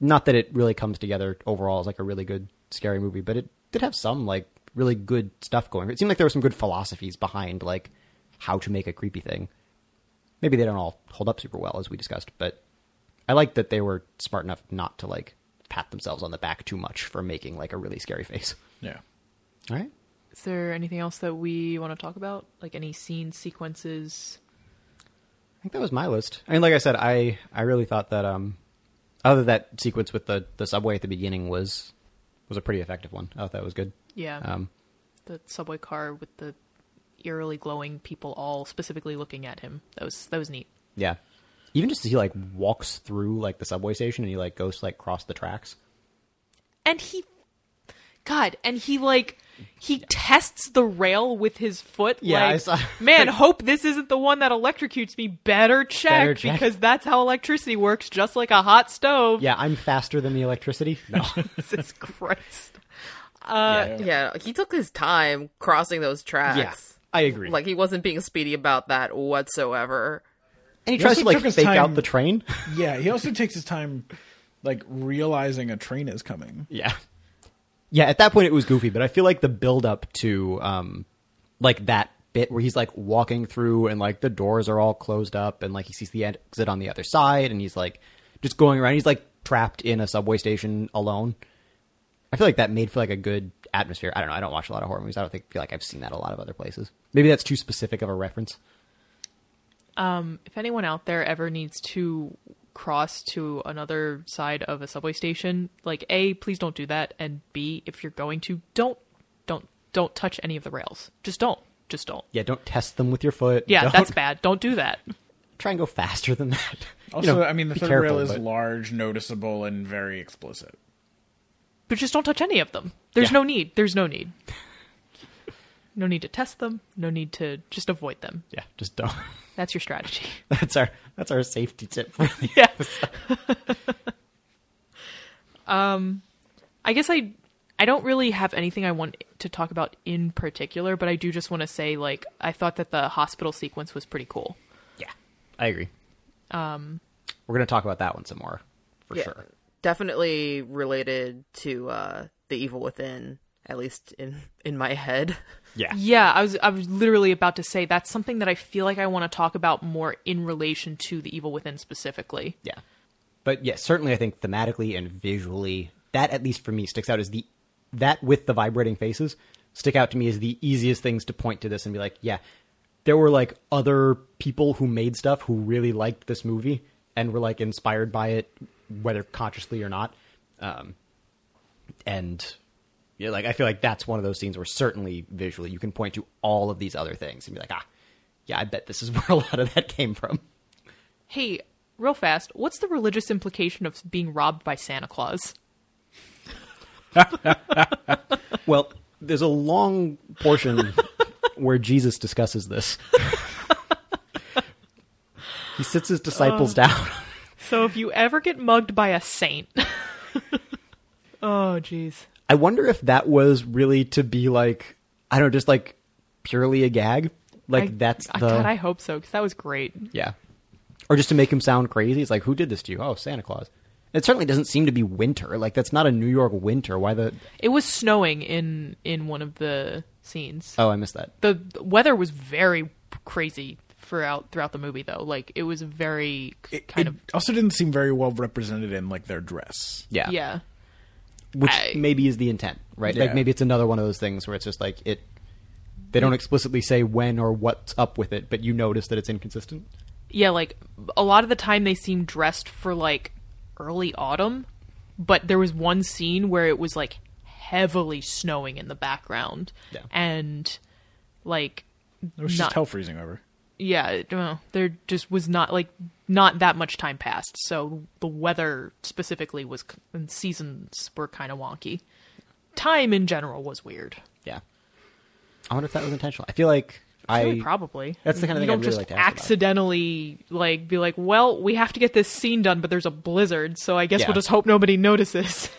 not that it really comes together overall as like a really good scary movie, but it did have some like really good stuff going. It seemed like there were some good philosophies behind like how to make a creepy thing. Maybe they don't all hold up super well as we discussed, but I like that they were smart enough not to like pat themselves on the back too much for making like a really scary face. Yeah. All right. is there anything else that we want to talk about? Like any scene sequences? I think that was my list. I mean, like I said, I I really thought that um, other that sequence with the the subway at the beginning was was a pretty effective one. I thought that was good. Yeah. Um, the subway car with the eerily glowing people all specifically looking at him. That was that was neat. yeah. Even just as he like walks through like the subway station and he like goes to like cross the tracks. And he God, and he like he tests the rail with his foot. Yeah, I like, saw- man, hope this isn't the one that electrocutes me. Better check, Better check. because that's how electricity works, just like a hot stove. Yeah, I'm faster than the electricity. No. Jesus Christ. yeah. Uh, yeah, he took his time crossing those tracks. yeah, I agree. Like he wasn't being speedy about that whatsoever. And he He tries to like fake time- out the train. Yeah, he also takes his time, like realizing a train is coming. Yeah. Yeah, at that point it was goofy, but I feel like the build up to um like that bit where he's like walking through and like the doors are all closed up and like he sees the exit on the other side and he's like just going around he's like trapped in a subway station alone. I feel like that made for like a good atmosphere. I don't know, I don't watch a lot of horror movies. I don't think feel like I've seen that a lot of other places. Maybe that's too specific of a reference. Um, if anyone out there ever needs to cross to another side of a subway station, like A, please don't do that, and B, if you're going to, don't don't don't touch any of the rails. Just don't. Just don't. Yeah, don't test them with your foot. Yeah, Don't- that's bad. Don't do that. try and go faster than that. You Also, know, I mean, the third careful, rail is but- large, noticeable, and very explicit. But just don't touch any of them. There's Yeah. no need. There's no need. No need to test them. No need to just avoid them. Yeah, just don't. That's your strategy. That's our that's our safety tip. For the yeah. um, I guess I I don't really have anything I want to talk about in particular, but I do just want to say like I thought that the hospital sequence was pretty cool. Yeah, I agree. Um, we're gonna talk about that one some more for Yeah, sure. definitely related to uh, the evil within, at least in in my head. Yeah, Yeah, I was I was literally about to say that's something that I feel like I want to talk about more in relation to the evil within specifically. yeah. But yes, certainly, I think thematically and visually, that at least for me sticks out as the that with the vibrating faces stick out to me as the easiest things to point to this and be like, yeah, there were like other people who made stuff who really liked this movie and were like inspired by it, whether consciously or not. Um, and yeah, like I feel like that's one of those scenes where certainly visually you can point to all of these other things and be like, ah, yeah, I bet this is where a lot of that came from. Hey, real fast, what's the religious implication of being robbed by Santa Claus? Well, there's a long portion where Jesus discusses this. he sits his disciples down. So if you ever get mugged by a saint. oh jeez. I wonder if that was really to be like, I don't know, just like purely a gag. Like I- that's I, the God, I hope so because that was great. yeah, or just to make him sound crazy. It's like, who did this to you? Oh, Santa Claus. It certainly doesn't seem to be winter. Like that's not a New York winter. Why the? It was snowing in in one of the scenes. Oh, I missed that. The the weather was very crazy throughout throughout the movie though. Like it was very It, kind it of also didn't seem very well represented in like their dress. Yeah, yeah. Which I- maybe is the intent, right? Yeah. Like maybe it's another one of those things where it's just like it. They don't explicitly say when or what's up with it, but you notice that it's inconsistent. Yeah, like a lot of the time they seem dressed for like early autumn, but there was one scene where it was like heavily snowing in the background. Yeah. And like It was just hell freezing over. Yeah, well, there just was not like not that much time passed, so the weather specifically was and seasons were kind of wonky. Time in general was weird. Yeah, I wonder if that was intentional. I feel like I probably. that's the kind of you thing I'd don't really just like to ask about. accidentally like be like, well, we have to get this scene done, but there's a blizzard, so I guess Yeah. we'll just hope nobody notices.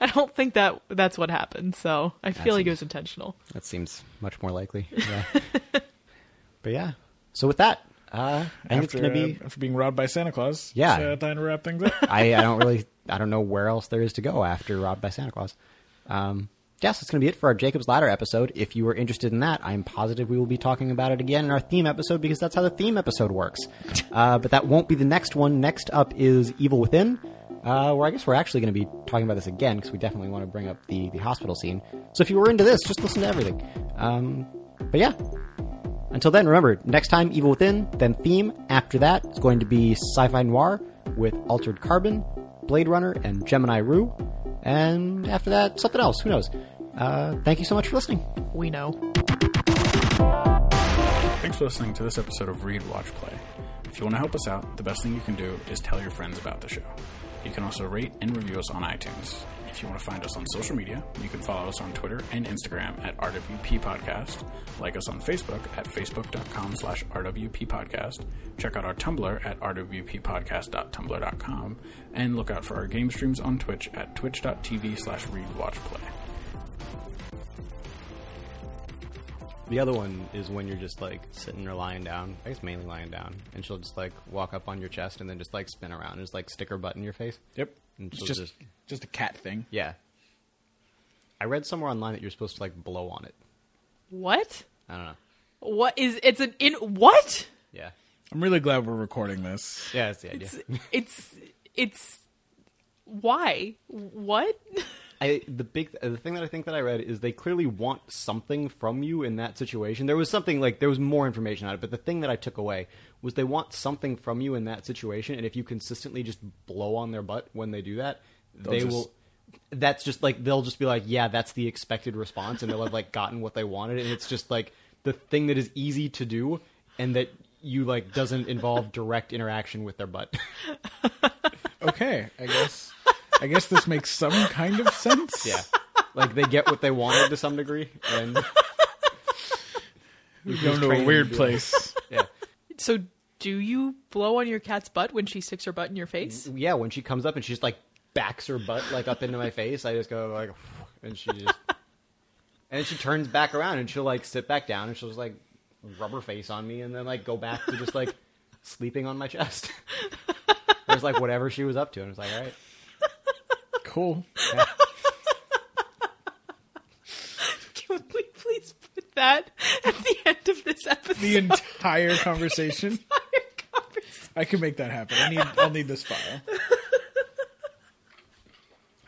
I don't think that that's what happened. So I feel like it was intentional. That seems much more likely. Yeah. but yeah. So with that, uh, I think it's after, going to be. uh, after being robbed by Santa Claus. Yeah. it's, uh, time to wrap things up. I, I don't really. I don't know where else there is to go after Robbed by Santa Claus. Um, yes, that's going to be it for our Jacob's Ladder episode. If you are interested in that, I'm positive we will be talking about it again in our theme episode because that's how the theme episode works. Uh, but that won't be the next one. Next up is Evil Within. Uh, where I guess we're actually going to be talking about this again because we definitely want to bring up the, the hospital scene. So if you were into this, just listen to everything. Um, but yeah, until then, remember, next time Evil Within, then Theme. After that, it's going to be Sci Fi Noir with Altered Carbon, Blade Runner, and Gemini Rue. And after that, something else. Who knows? Uh, thank you so much for listening. We know. Thanks for listening to this episode of Read, Watch, Play. If you want to help us out, the best thing you can do is tell your friends about the show. You can also rate and review us on iTunes. If you want to find us on social media, you can follow us on Twitter and Instagram at RWP Podcast, like us on Facebook at facebook.com slash RWP Podcast, check out our Tumblr at rwppodcast.tumblr.com, and look out for our game streams on Twitch at twitch.tv slash readwatchplay. The other one is when you're just like sitting or lying down. I guess mainly lying down. And she'll just like walk up on your chest and then just like spin around and just like stick her butt in your face. Yep. And It's she'll just, just- just a cat thing. Yeah. I read somewhere online that you're supposed to like blow on it. What? I don't know. What is it's an in what? Yeah. I'm really glad we're recording this. Yeah, that's the idea. It's it's it's why? What? I the big the thing that I think that I read is they clearly want something from you in that situation. There was something like there was more information on it, but the thing that I took away was they want something from you in that situation, and if you consistently just blow on their butt when they do that, they just- will. That's just like they'll just be like, yeah, that's the expected response, and they'll have like gotten what they wanted, and it's just like the thing that is easy to do and that you like doesn't involve direct interaction with their butt. Okay, I guess. I guess this makes some kind of sense. yeah, like they get what they wanted to some degree, and We're going to a weird to do it. place. yeah. So do you blow on your cat's butt when she sticks her butt in your face? yeah, when she comes up and she just like backs her butt like up into my face, I just go like, and she just, and she turns back around and she'll like sit back down and she'll just like rub her face on me and then like go back to just like sleeping on my chest. it was like whatever she was up to, and it's like, all right, Cool. Can we please put that at the end of this episode? The entire conversation. entire conversation. I can make that happen. I need. I'll need this file.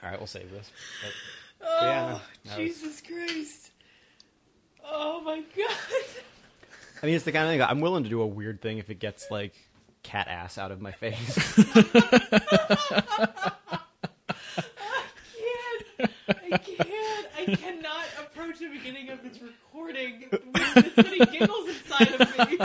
all right, we'll save this. But, but yeah, no, that was- Jesus Christ. Oh my god. I mean, it's the kind of thing I'm willing to do a weird thing if it gets like cat ass out of my face. I can't. I cannot approach the beginning of this recording with this many giggles inside of me.